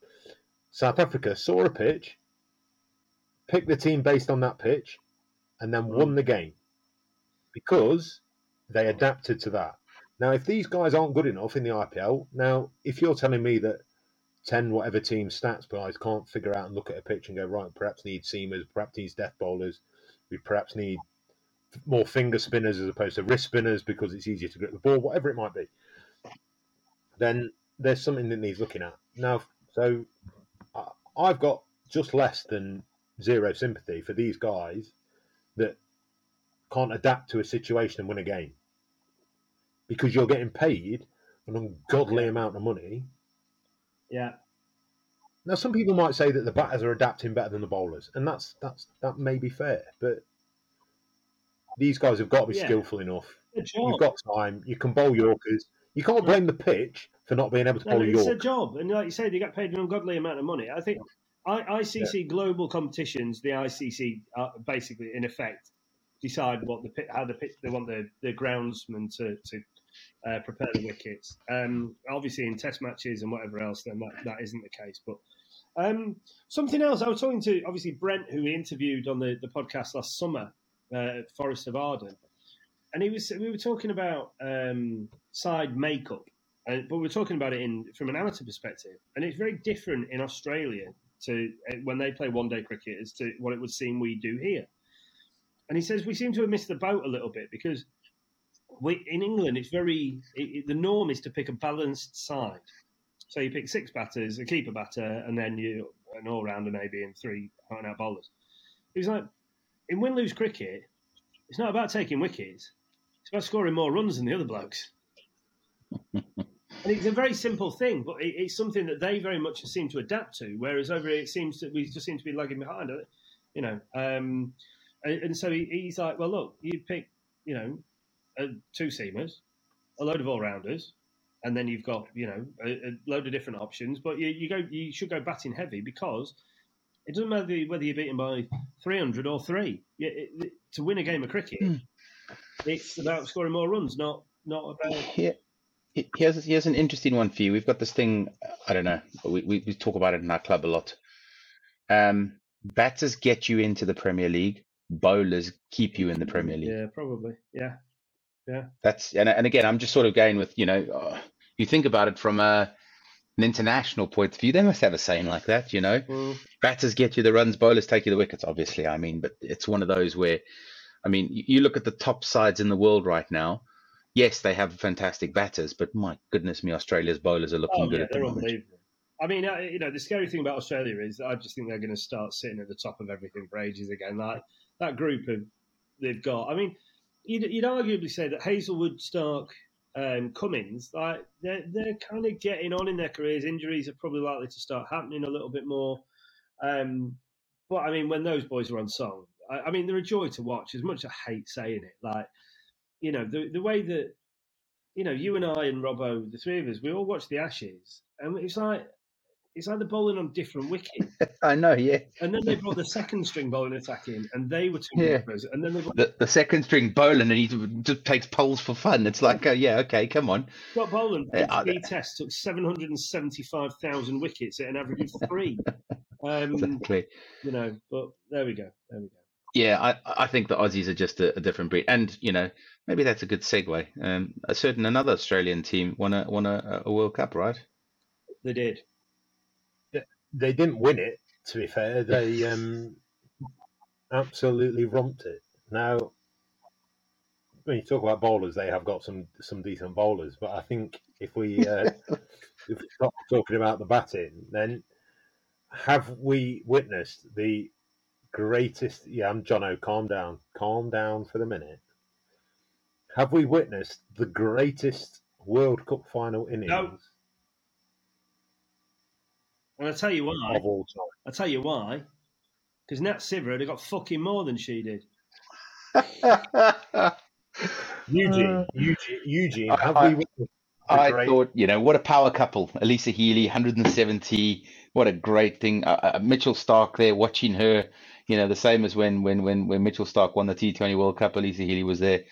South Africa saw a pitch, picked the team based on that pitch, and then won mm. the game because they mm. adapted to that. Now, if these guys aren't good enough in the IPL, now if you're telling me that ten whatever team stats guys can't figure out and look at a pitch and go right, perhaps need seamers, perhaps needs death bowlers, we perhaps need more finger spinners as opposed to wrist spinners because it's easier to grip the ball, whatever it might be, then there's something that needs looking at. Now, so I've got just less than zero sympathy for these guys that can't adapt to a situation and win a game because you're getting paid an ungodly amount of money. Yeah. Now, some people might say that the batters are adapting better than the bowlers, and that's that's that may be fair, but these guys have got to be Yeah. skillful enough. You've got time. You can bowl Yorkers. You can't blame the pitch for not being able to bowl a it's a job, and like you said, you get paid an ungodly amount of money. I think, I, ICC global competitions, the ICC are basically in effect decide what the pit, how the pit, they want the, the groundsman to, to uh, prepare the wickets. Um, obviously, in test matches and whatever else, then that, that isn't the case. But um, something else, I was talking to obviously Brent, who we interviewed on the, the podcast last summer, uh, Forest of Arden, and he was we were talking about um, side makeup, and, but we are talking about it in from an amateur perspective, and it's very different in Australia to uh, when they play one day cricket as to what it would seem we do here. And he says we seem to have missed the boat a little bit because we, in England it's very it, it, the norm is to pick a balanced side. So you pick six batters, a keeper batter, and then you an all rounder maybe and three out out bowlers. He was like, in win lose cricket, it's not about taking wickets. It's about scoring more runs than the other blokes. and it's a very simple thing, but it, it's something that they very much seem to adapt to. Whereas over here, it seems that we just seem to be lagging behind. You know, um, and, and, so he, he's like, well, look, you pick, you know, uh, two seamers, a load of all rounders, and then you've got you know a, a load of different options. But you, you, go, you should go batting heavy because it doesn't matter whether you're beaten by 300 or three. To win a game of cricket, mm. It's about scoring more runs, not not about. Yeah. Here's, here's an interesting one for you. We've got this thing, I don't know, we, we, we talk about it in our club a lot. Um, batters get you into the Premier League, bowlers keep you in the Premier League. Yeah, probably. Yeah. Yeah. That's, and, and again, I'm just sort of going with, you know, uh, you think about it from a, an international point of view, they must have a saying like that, you know. Mm. Batters get you the runs, bowlers take you the wickets, obviously. I mean, but it's one of those where, I mean, you look at the top sides in the world right now. Yes, they have fantastic batters, but my goodness me, Australia's bowlers are looking oh, good yeah, at the moment. I mean, uh, you know, the scary thing about Australia is I just think they're going to start sitting at the top of everything for ages again. Like that group of they've got. I mean, you'd, you'd arguably say that Hazlewood, Starc, um, Cummins, like they're they're kind of getting on in their careers. Injuries are probably likely to start happening a little bit more. Um, but I mean, when those boys are on song, I, I, mean, they're a joy to watch. As much as I hate saying it, like you know, the the way that you know you and I and Robbo, the three of us, we all watch the Ashes, and it's like it's like the bowling on different wickets. [LAUGHS] I know, yeah. And then they brought the second string bowling attack in, and they were two yeah. And then they brought... the, the second string bowling, and he just takes poles for fun. It's like, uh, yeah, okay, come on. Scott Boland, uh, three tests, took 775,000 wickets at an average of three. [LAUGHS] Um, exactly. You know, but there we go. There we go. Yeah, I, I think the Aussies are just a, a different breed, and you know maybe that's a good segue. Um, a certain another Australian team won a won a, a World Cup, right? They did they didn't win it. To be fair, they [LAUGHS] um, absolutely romped it. Now, when you talk about bowlers, they have got some some decent bowlers, but I think if we uh, [LAUGHS] if we stop talking about the batting, then have we witnessed the greatest? Yeah, I'm Johnno. Calm down, calm down for the minute. Have we witnessed the greatest World Cup final innings? No. And I'll tell you why. Of all time. I'll tell you why. Because Nat Sciver had got fucking more than she did. [LAUGHS] Eugene, Eugene, Eugene, have I, we I great... thought, you know, what a power couple. Alyssa Healy, 170. What a great thing. Uh, uh, Mitchell Starc there watching her, you know, the same as when, when, when, when Mitchell Starc won the T20 World Cup, Alyssa Healy was there.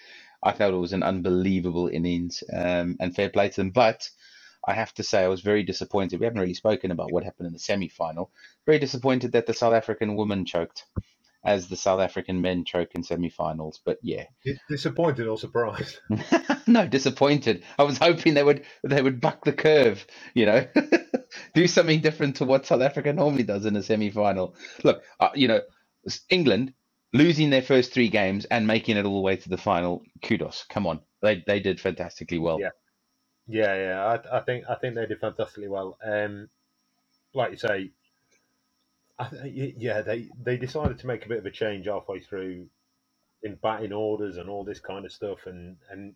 I thought it was an unbelievable innings um, and fair play to them. But I have to say I was very disappointed. We haven't really spoken about what happened in the semi final. Very disappointed that the South African woman choked as the South African men choke in semi finals. But yeah. Disappointed or surprised? [LAUGHS] no, disappointed. I was hoping they would they would buck the curve, you know. [LAUGHS] Do something different to what South Africa normally does in a semi final. Look, uh, you know, England losing their first three games and making it all the way to the final. Kudos. Come on. They they did fantastically well. Yeah. Yeah, yeah, I, I think I think they did fantastically well. Um, like you say, I, yeah, they they decided to make a bit of a change halfway through in batting orders and all this kind of stuff, and and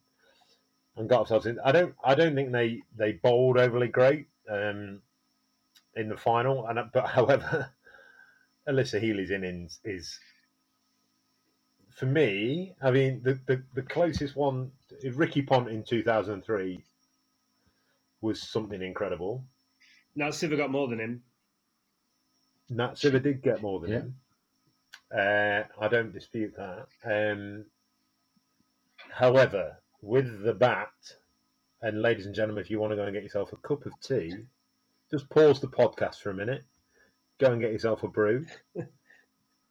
and got themselves in. I don't I don't think they they bowled overly great um, in the final, and but [LAUGHS] however, Alyssa Healy's innings is for me. I mean, the the, the closest one, Ricky Ponting two thousand and three was something incredible. Now Sciver got more than him. Nat Sciver did get more than Yeah. him. Uh, I don't dispute that. Um, however, with the bat, and ladies and gentlemen, if you want to go and get yourself a cup of tea, just pause the podcast for a minute. Go and get yourself a brew.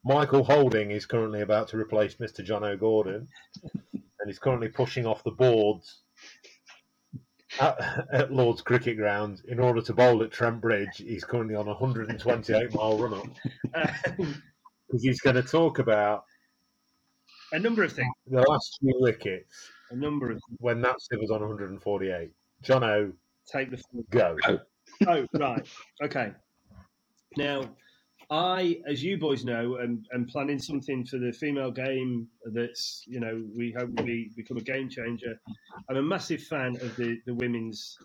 Michael Holding is currently about to replace Mr. Johnno'Gordon, and he's currently pushing off the boards at, at Lord's Cricket Ground in order to bowl at Trent Bridge. He's currently on a 128 mile run up [LAUGHS] because he's going to talk about a number of things. the last few wickets A number of when that was on 148. John O, take the go. Oh. oh, right. Okay. Now, I, as you boys know, am, am planning something for the female game that's, you know, we hope be, become a game changer. I'm a massive fan of the, the women's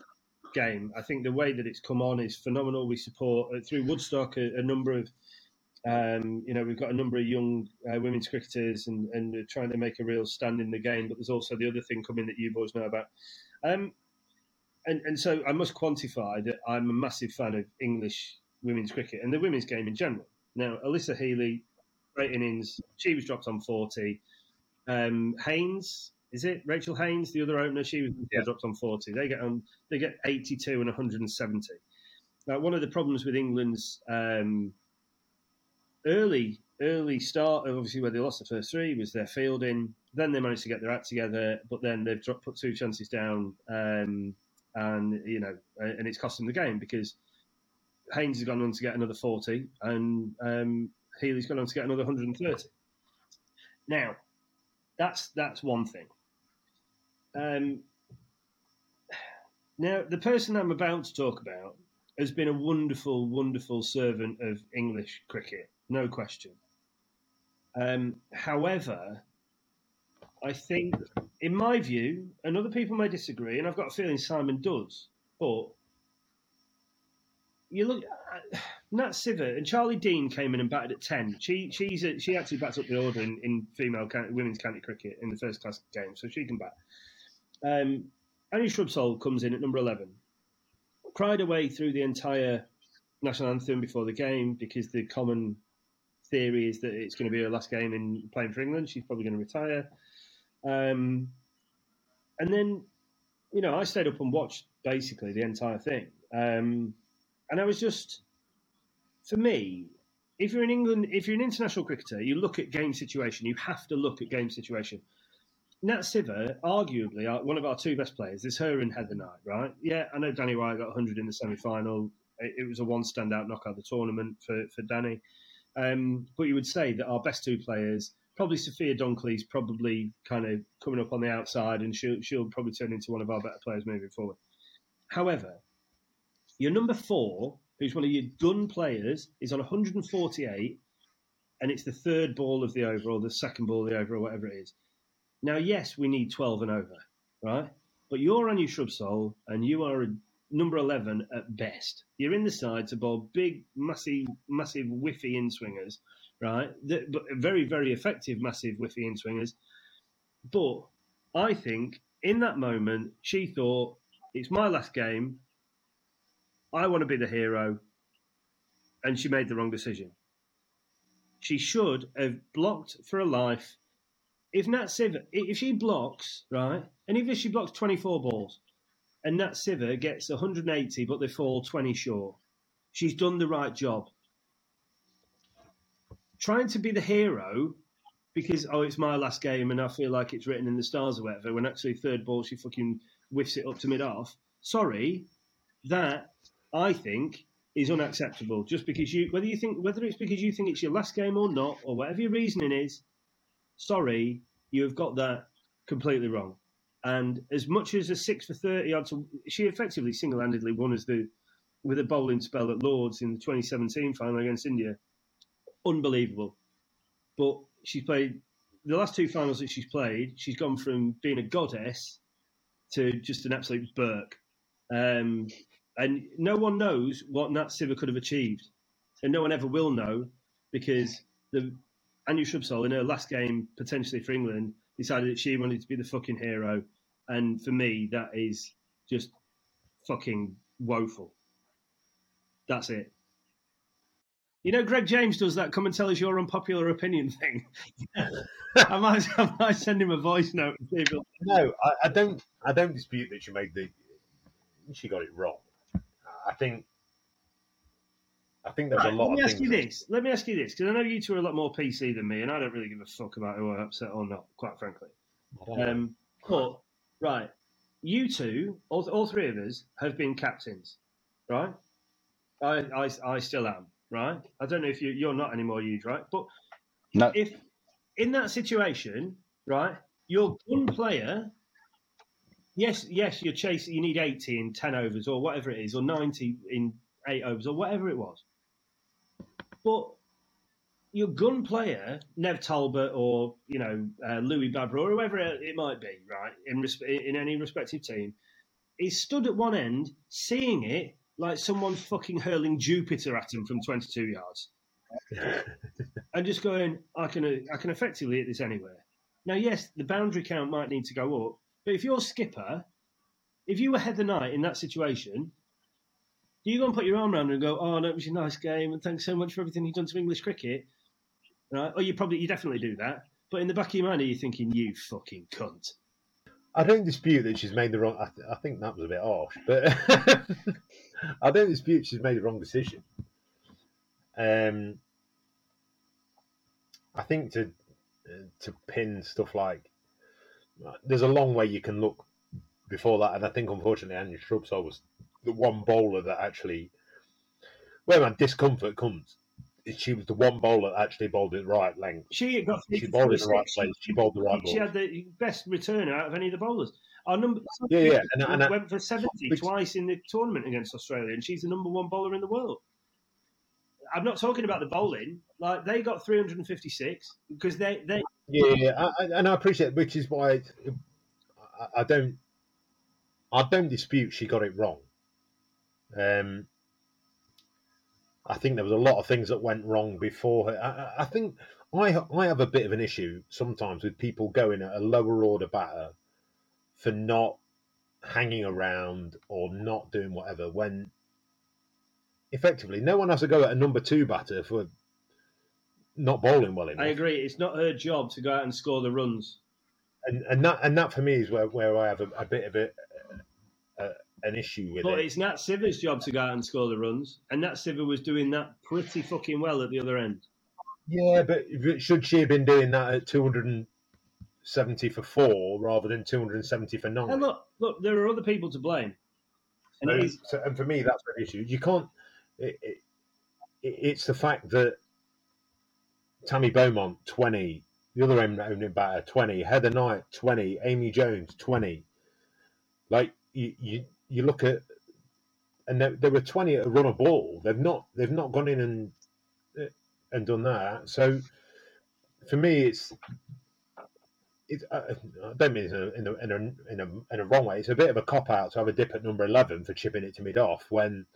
game. I think the way that it's come on is phenomenal. We support, uh, through Woodstock, a, a number of, um, you know, we've got a number of young uh, women's cricketers and, and trying to make a real stand in the game. But there's also the other thing coming that you boys know about. Um, and, and so I must quantify that I'm a massive fan of English women's cricket and the women's game in general. Now, Alyssa Healy, great innings. She was dropped on 40. Um, Haynes, is it Rachel Haynes, the other opener? She was dropped on 40. They get on. They get 82 and 170. Now, one of the problems with England's um, early early start, obviously where they lost the first three, was their fielding. Then they managed to get their act together, but then they've dropped, put two chances down. Um, and you know, and it's cost them the game because Haynes has gone on to get another forty, and um, Healy's gone on to get another hundred and thirty. Now, that's that's one thing. Um, now, the person I'm about to talk about has been a wonderful, wonderful servant of English cricket, no question. Um, however, I think, in my view, and other people may disagree, and I've got a feeling Simon does, but you look at Nat Sciver and Charlie Dean came in and batted at ten. She she's a, she actually bats up the order in, in female county, women's county cricket in the first class game, so she can bat. Um, Anya Shrubsole comes in at number eleven, cried away through the entire national anthem before the game because the common theory is that it's going to be her last game in playing for England. She's probably going to retire. Um, and then, you know, I stayed up and watched basically the entire thing. Um, and I was just, for me, if you're in England, if you're an international cricketer, you look at game situation. You have to look at game situation. Nat Sciver, arguably one of our two best players, is her and Heather Knight, right? Yeah, I know Danni Wyatt got 100 in the semi final. It, it was a one standout knockout of the tournament for, for Danni. Um, but you would say that our best two players, probably Sophia Dunkley's probably kind of coming up on the outside, and she'll she'll probably turn into one of our better players moving forward. However, your number four, who's one of your gun players, is on 148, and it's the third ball of the over or the second ball of the over or whatever it is. Now, yes, we need 12 and over, right? But you're on your Shrubsole, and you are a number 11 at best. You're in the side to bowl big, massive, massive whiffy in swingers, right? But very, very effective, massive whiffy in swingers. But I think in that moment, she thought, it's my last game. I want to be the hero. And she made the wrong decision. She should have blocked for a life. If Nat Sciver, if she blocks, right, and even if she blocks 24 balls, and Nat Sciver gets 180, but they fall 20 short, she's done the right job. Trying to be the hero because, oh, it's my last game and I feel like it's written in the stars or whatever, when actually third ball she fucking whiffs it up to mid off. Sorry, that I think is unacceptable. Just because you, whether you think, whether it's because you think it's your last game or not, or whatever your reasoning is, sorry, you have got that completely wrong. And as much as a six for thirty she effectively single-handedly won as the with a bowling spell at Lords in the 2017 final against India. Unbelievable. But she's played the last two finals that she's played. She's gone from being a goddess to just an absolute Burke. Um, and no one knows what Nat Sciver could have achieved, and no one ever will know because the Anya Shrubsole in her last game potentially for England decided that she wanted to be the fucking hero, and for me that is just fucking woeful. That's it. You know, Greg James does that. Come and tell us your unpopular opinion [LAUGHS] thing. [LAUGHS] I might, I might send him a voice note. and see if he'll- No, I, I don't. I don't dispute that she made the. She got it wrong. I think. I think there's Right, a lot let me of ask you this. Let me ask you this, because I know you two are a lot more PC than me, and I don't really give a fuck about who I upset or not, quite frankly. Um, but right, you two, all, all three of us, have been captains, right? I, I, I still am, right? I don't know if you, you're not anymore, you, right? But No, if in that situation, right, your gun player, yes, yes, you're chasing, you need 80 in 10 overs or whatever it is, or 90 in eight overs or whatever it was. But your gun player, Nev Talbot or, you know, uh, Louis Babra or whoever it might be, right, in, resp- in any respective team, is stood at one end seeing it like someone fucking hurling Jupiter at him from 22 yards [LAUGHS] and just going, I can I can effectively hit this anywhere. Now, yes, the boundary count might need to go up, but if you're skipper, if you were Heather Knight in that situation, do you go and put your arm around her and go, "Oh, no, it was a nice game, and thanks so much for everything you've done to English cricket"? Right? Or you probably you definitely do that, but in the back of your mind, are you thinking, "You fucking cunt"? I don't dispute that she's made the wrong. I, th- I think that was a bit harsh, but [LAUGHS] I don't dispute she's made the wrong decision. Um, I think to to pin stuff like there's a long way you can look before that, and I think unfortunately Andrew Shrubsole was the one bowler that actually, where my discomfort comes, she was the one bowler that actually bowled it right length. She got She bowled it in the right place. She bowled the right She ball. had the best returner out of any of the bowlers. Our number Yeah, yeah, and- and I- went for seventy twice in the tournament against Australia, and she's the number one bowler in the world. I'm not talking about the bowling. Like they got 356 because they they Yeah, yeah, I, and I appreciate, which is why I, I don't, I don't dispute she got it wrong. Um, I think there was a lot of things that went wrong before her. I, I- I think I, I have a bit of an issue sometimes with people going at a lower order batter for not hanging around or not doing whatever when effectively no one has to go at a number two batter for not bowling well enough I agree. It's not her job to go out and score the runs. and and that and that for me is where, where I have a, a bit of a, a an issue with But it. But it's Nat Sciver's job to go out and score the runs, and Nat Sciver was doing that pretty fucking well at the other end. Yeah, but should she have been doing that at 270 for four rather than 270 for nine? And look, look, there are other people to blame. And So- is, so- and for me, that's an issue. You can't. It, it, it's the fact that Tammy Beaumont twenty, the other opening batter twenty, Heather Knight twenty, Amy Jones twenty. Like you, you, you look at, and there, there were twenty at a run a ball. They've not, they've not gone in and uh, and done that. So for me, it's. It's, I I don't mean in in, a, in, a, in, a, in a wrong way. It's a bit of a cop out to have a dip at number 11 for chipping it to mid off when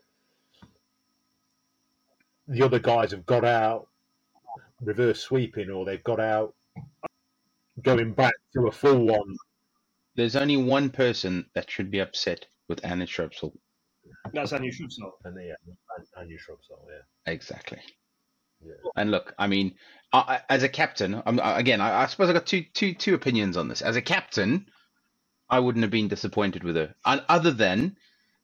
the other guys have got out reverse sweeping or they've got out going back to a full one. there's only one person that should be upset with Anya Shrubsole. that's how you should start. And yeah, and, and your shrubs are, yeah. Exactly. Yeah. And look, I mean, I, I- as a captain, I'm, again, I, I suppose I got two, two, two opinions on this. As a captain, I wouldn't have been disappointed with her, and other than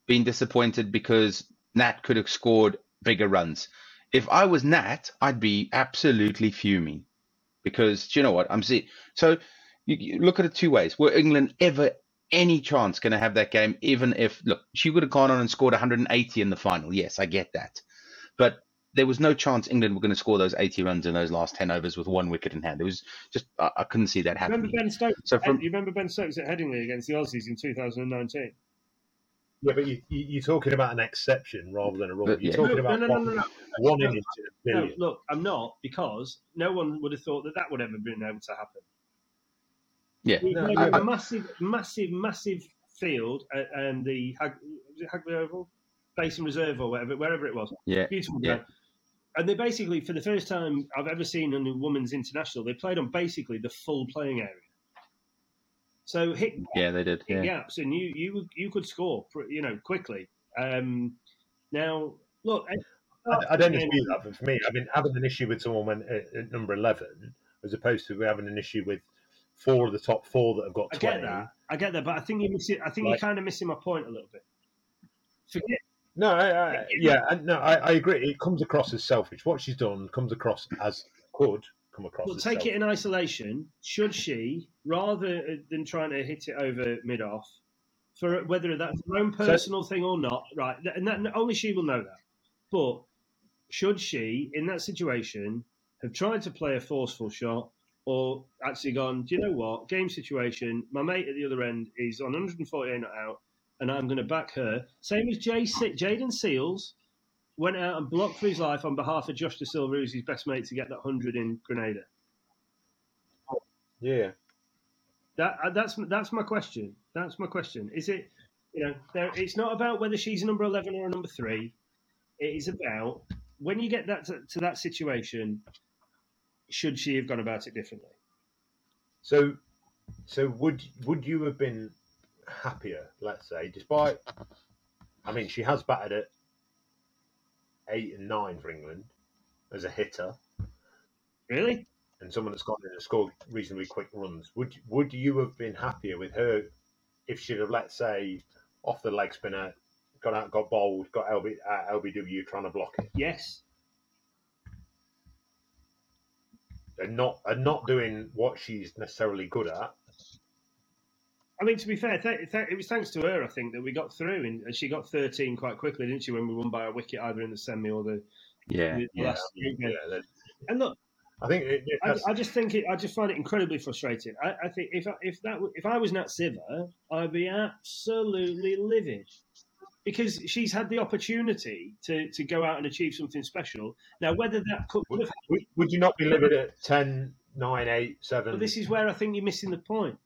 being disappointed because Nat could have scored bigger runs. If I was Nat, I'd be absolutely fuming because do you know what I'm seeing? So you, you look at it two ways. Were England ever any chance going to have that game? Even if look, she would have gone on and scored 180 in the final. Yes, I get that, but there was no chance England were going to score those 80 runs in those last 10 overs with one wicket in hand. It was just I, I couldn't see that happening. Remember. Ben Stokes? So from- you remember Ben Stokes at Headingley against the Aussies in 2019? Yeah, but you, you, you're talking about an exception rather than a rule. But, You're yeah. talking No, about no, no, one, no, no. one No, in each No, look, I'm not because no one would have thought that that would ever been able to happen. Yeah, We No, played I- a I- massive, massive, massive field at um, the Hag- was it Hagley Oval, Basin Reserve or whatever, wherever it was. yeah, Beautiful Yeah. ground. And they basically, for the first time I've ever seen in the women's international, they played on basically the full playing area. So hit, yeah, they did. hit Yeah. gaps, and you you you could score, you know, quickly. Um, now, look, I, I don't dispute that, but for me, I mean, having an issue with someone when, at, at number eleven, as opposed to having an issue with four of the top four that have got I get that. I get that, but I think you're missing. I think Like- you're kind of missing my point a little bit. Forget. No, I, I, yeah, I- no, I, I agree. It comes across as selfish. What she's done comes across as could come across. Well, take it in isolation. Should she, rather uh, than trying to hit it over mid off, for whether that's her own personal thing or not, right? And that, only she will know that. But should she, in that situation, have tried to play a forceful shot, or actually gone? Do you know what? Game situation. My mate at the other end is on 148 not out, and I'm going to back her. Same as Jay, Jayden Seales went out and blocked for his life on behalf of Josh Da Silva, who's his best mate, to get that 100 in Grenada. Yeah, That uh, that's that's my question. That's my question. Is it you know there, it's not about whether she's a number eleven or a number three. It is about when you get that to, to that situation, should she have gone about it differently? So, so would would you have been happier? Let's say, despite, I mean, she has batted at eight and nine for England as a hitter, Really? and someone that's gone in and scored reasonably quick runs. Would would you have been happier with her if she'd have, let's say, off the leg spinner, got out, got bowled, got LB, uh, LBW trying to block it, Yes. and not and not doing what she's necessarily good at? I mean, to be fair, th- th- it was thanks to her, I think, that we got through, and and she got 13 quite quickly, didn't she? When we won by a wicket, either in the semi or the, Yeah, the yeah. last group. Yeah, that- And look, I think it, it, I, I just think it. I just find it incredibly frustrating. I, I think if I- if that if I was Nat Sciver, I'd be absolutely livid because she's had the opportunity to, to go out and achieve something special. Now, whether that could would, would, would you not be livid at 10, 9, 8, 7? But this is where I think you're missing the point.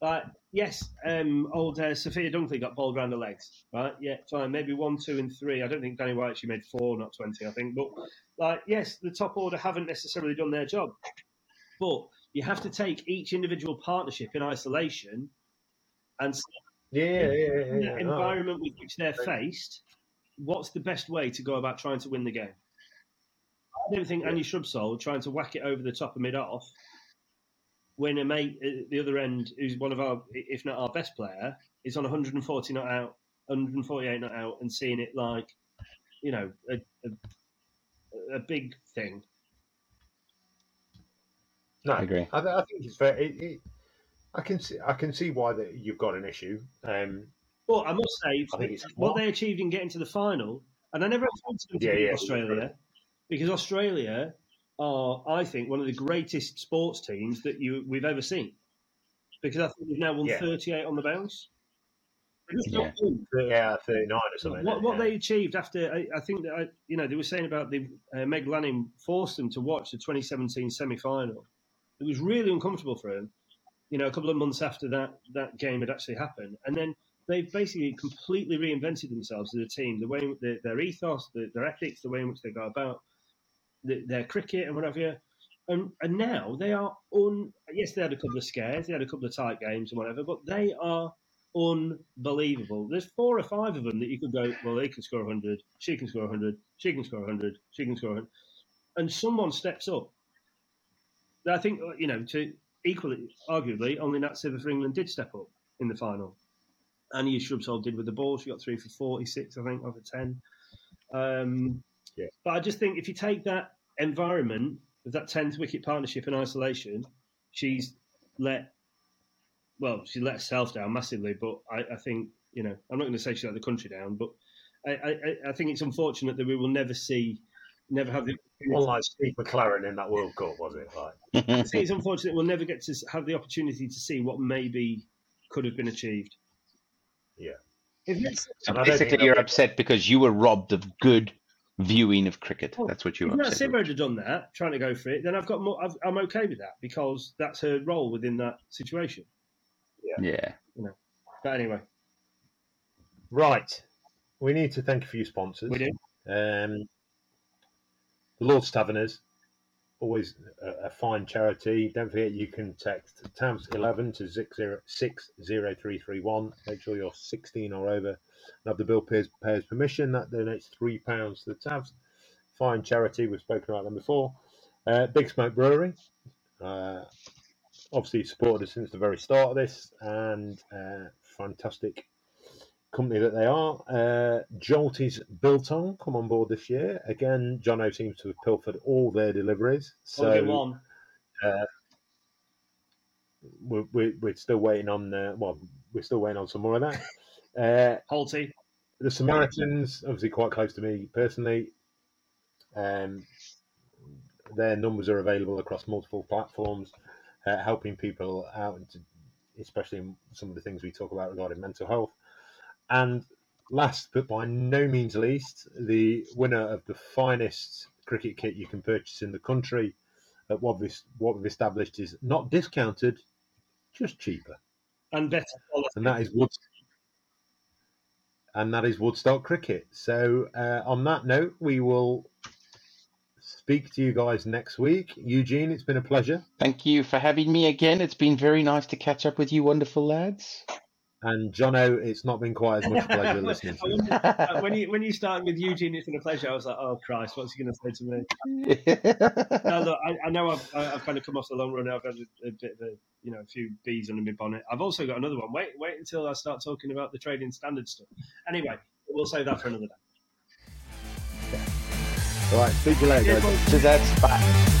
Like, yes, um, old uh, Sophia Dunkley got bowled around the legs, right? Yeah, fine. Maybe one, two, and three. I don't think Danni Wyatt actually made four, not twenty. I think, but like, yes, the top order haven't necessarily done their job, but you have to take each individual partnership in isolation and yeah, yeah, yeah, yeah, environment with which they're faced, what's the best way to go about trying to win the game? I don't think Anya Shrubsole trying to whack it over the top of mid off when a mate at the other end, who's one of our, if not our best player, is on 140 not out, 148 not out, and seeing it like, you know, a, a, a big thing. No, I agree. I, I think it's fair. It, it, I can see. I can see why that you've got an issue. Um, But I must say, I think it's what they achieved in getting to the final, and I never expected them to Yeah, beat yeah, Australia brilliant. because Australia are, I think, one of the greatest sports teams that you we've ever seen. Because I think they've now won Yeah. 38 on the bounce. They're just not Yeah. yeah, thirty nine or something. What, what yeah. they achieved after, I, I think that I, you know, they were saying about the uh, Meg Lanning forced them to watch the 2017 semi final. It was really uncomfortable for him. You know, a couple of months after that that game had actually happened, and then they've basically completely reinvented themselves as a team. The way their, their ethos, their, their ethics, the way in which they go about the, their cricket and whatever. And and now they are un. Yes, they had a couple of scares, they had a couple of tight games and whatever, but they are unbelievable. There's four or five of them that you could go, well, they can score 100, she can score 100, she can score 100, she can score 100. And someone steps up. I think, you know, to equally, arguably, only Nat Sciver for England did step up in the final. Anya Shrubsole did with the ball. She got three for 46, I think, over 10. Um, Yeah. But I just think if you take that environment of that 10th wicket partnership in isolation, she's let well, she let herself down massively. But I, I think you know, I'm not going to say she let the country down, but I, I, I think it's unfortunate that we will never see, never have the. One like Steve McClaren in that World Cup, was it? Like, [LAUGHS] I think it's unfortunate we'll never get to have the opportunity to see what maybe could have been achieved. yeah. So And I don't think basically, you're upset because you were robbed of good viewing of cricket. Oh, That's what you if were Nat upset had done that, trying to go for it, then I've got more. I've, I'm okay with that because that's her role within that situation. Yeah. Yeah. You know. But anyway, Right. We need to thank a few sponsors. we do. Um, the Lord's Taverners, always a, a fine charity. Don't forget you can text TAMS11 to 60 60331. Make sure you're 16 or over and have the bill payer's, payer's permission. That donates £3 to the TAVs fine charity. We've spoken about them before. Uh, Big Smoke Brewery, uh, obviously supported us since the very start of this, and uh, fantastic company that they are. Uh, Jolty's Biltong come on board this year. Again, Johnno seems to have pilfered all their deliveries. So uh, we're, we're, we're still waiting on. Uh, well, we're still waiting on some more of that. [LAUGHS] Uh, Halty. the Samaritans, obviously quite close to me personally. Um, their numbers are available across multiple platforms, uh, helping people out, into, especially in some of the things we talk about regarding mental health. And last but by no means least, the winner of the finest cricket kit you can purchase in the country, at what we've, what we've established is not discounted, just cheaper And better quality. and that is Wood, and that is Woodstock Cricket. So, uh, on that note, we will speak to you guys next week. Eugene, it's been a pleasure, Thank you for having me again. It's been very nice to catch up with you, wonderful lads. And Johnno, it's not been quite as much [LAUGHS] pleasure listening to you. [LAUGHS] when you when you started with Eugene, it's been a pleasure. I was like, oh Christ, what's he going to say to me? [LAUGHS] No, look, I, I know I've, I've kind of come off the long run. Now, I've had a, a bit of a, you know, a few bees under my bonnet. I've also got another one. Wait, wait until I start talking about the trading standard stuff. Anyway, we'll save that for another day. All right, speak to you later, guys. so that's bye.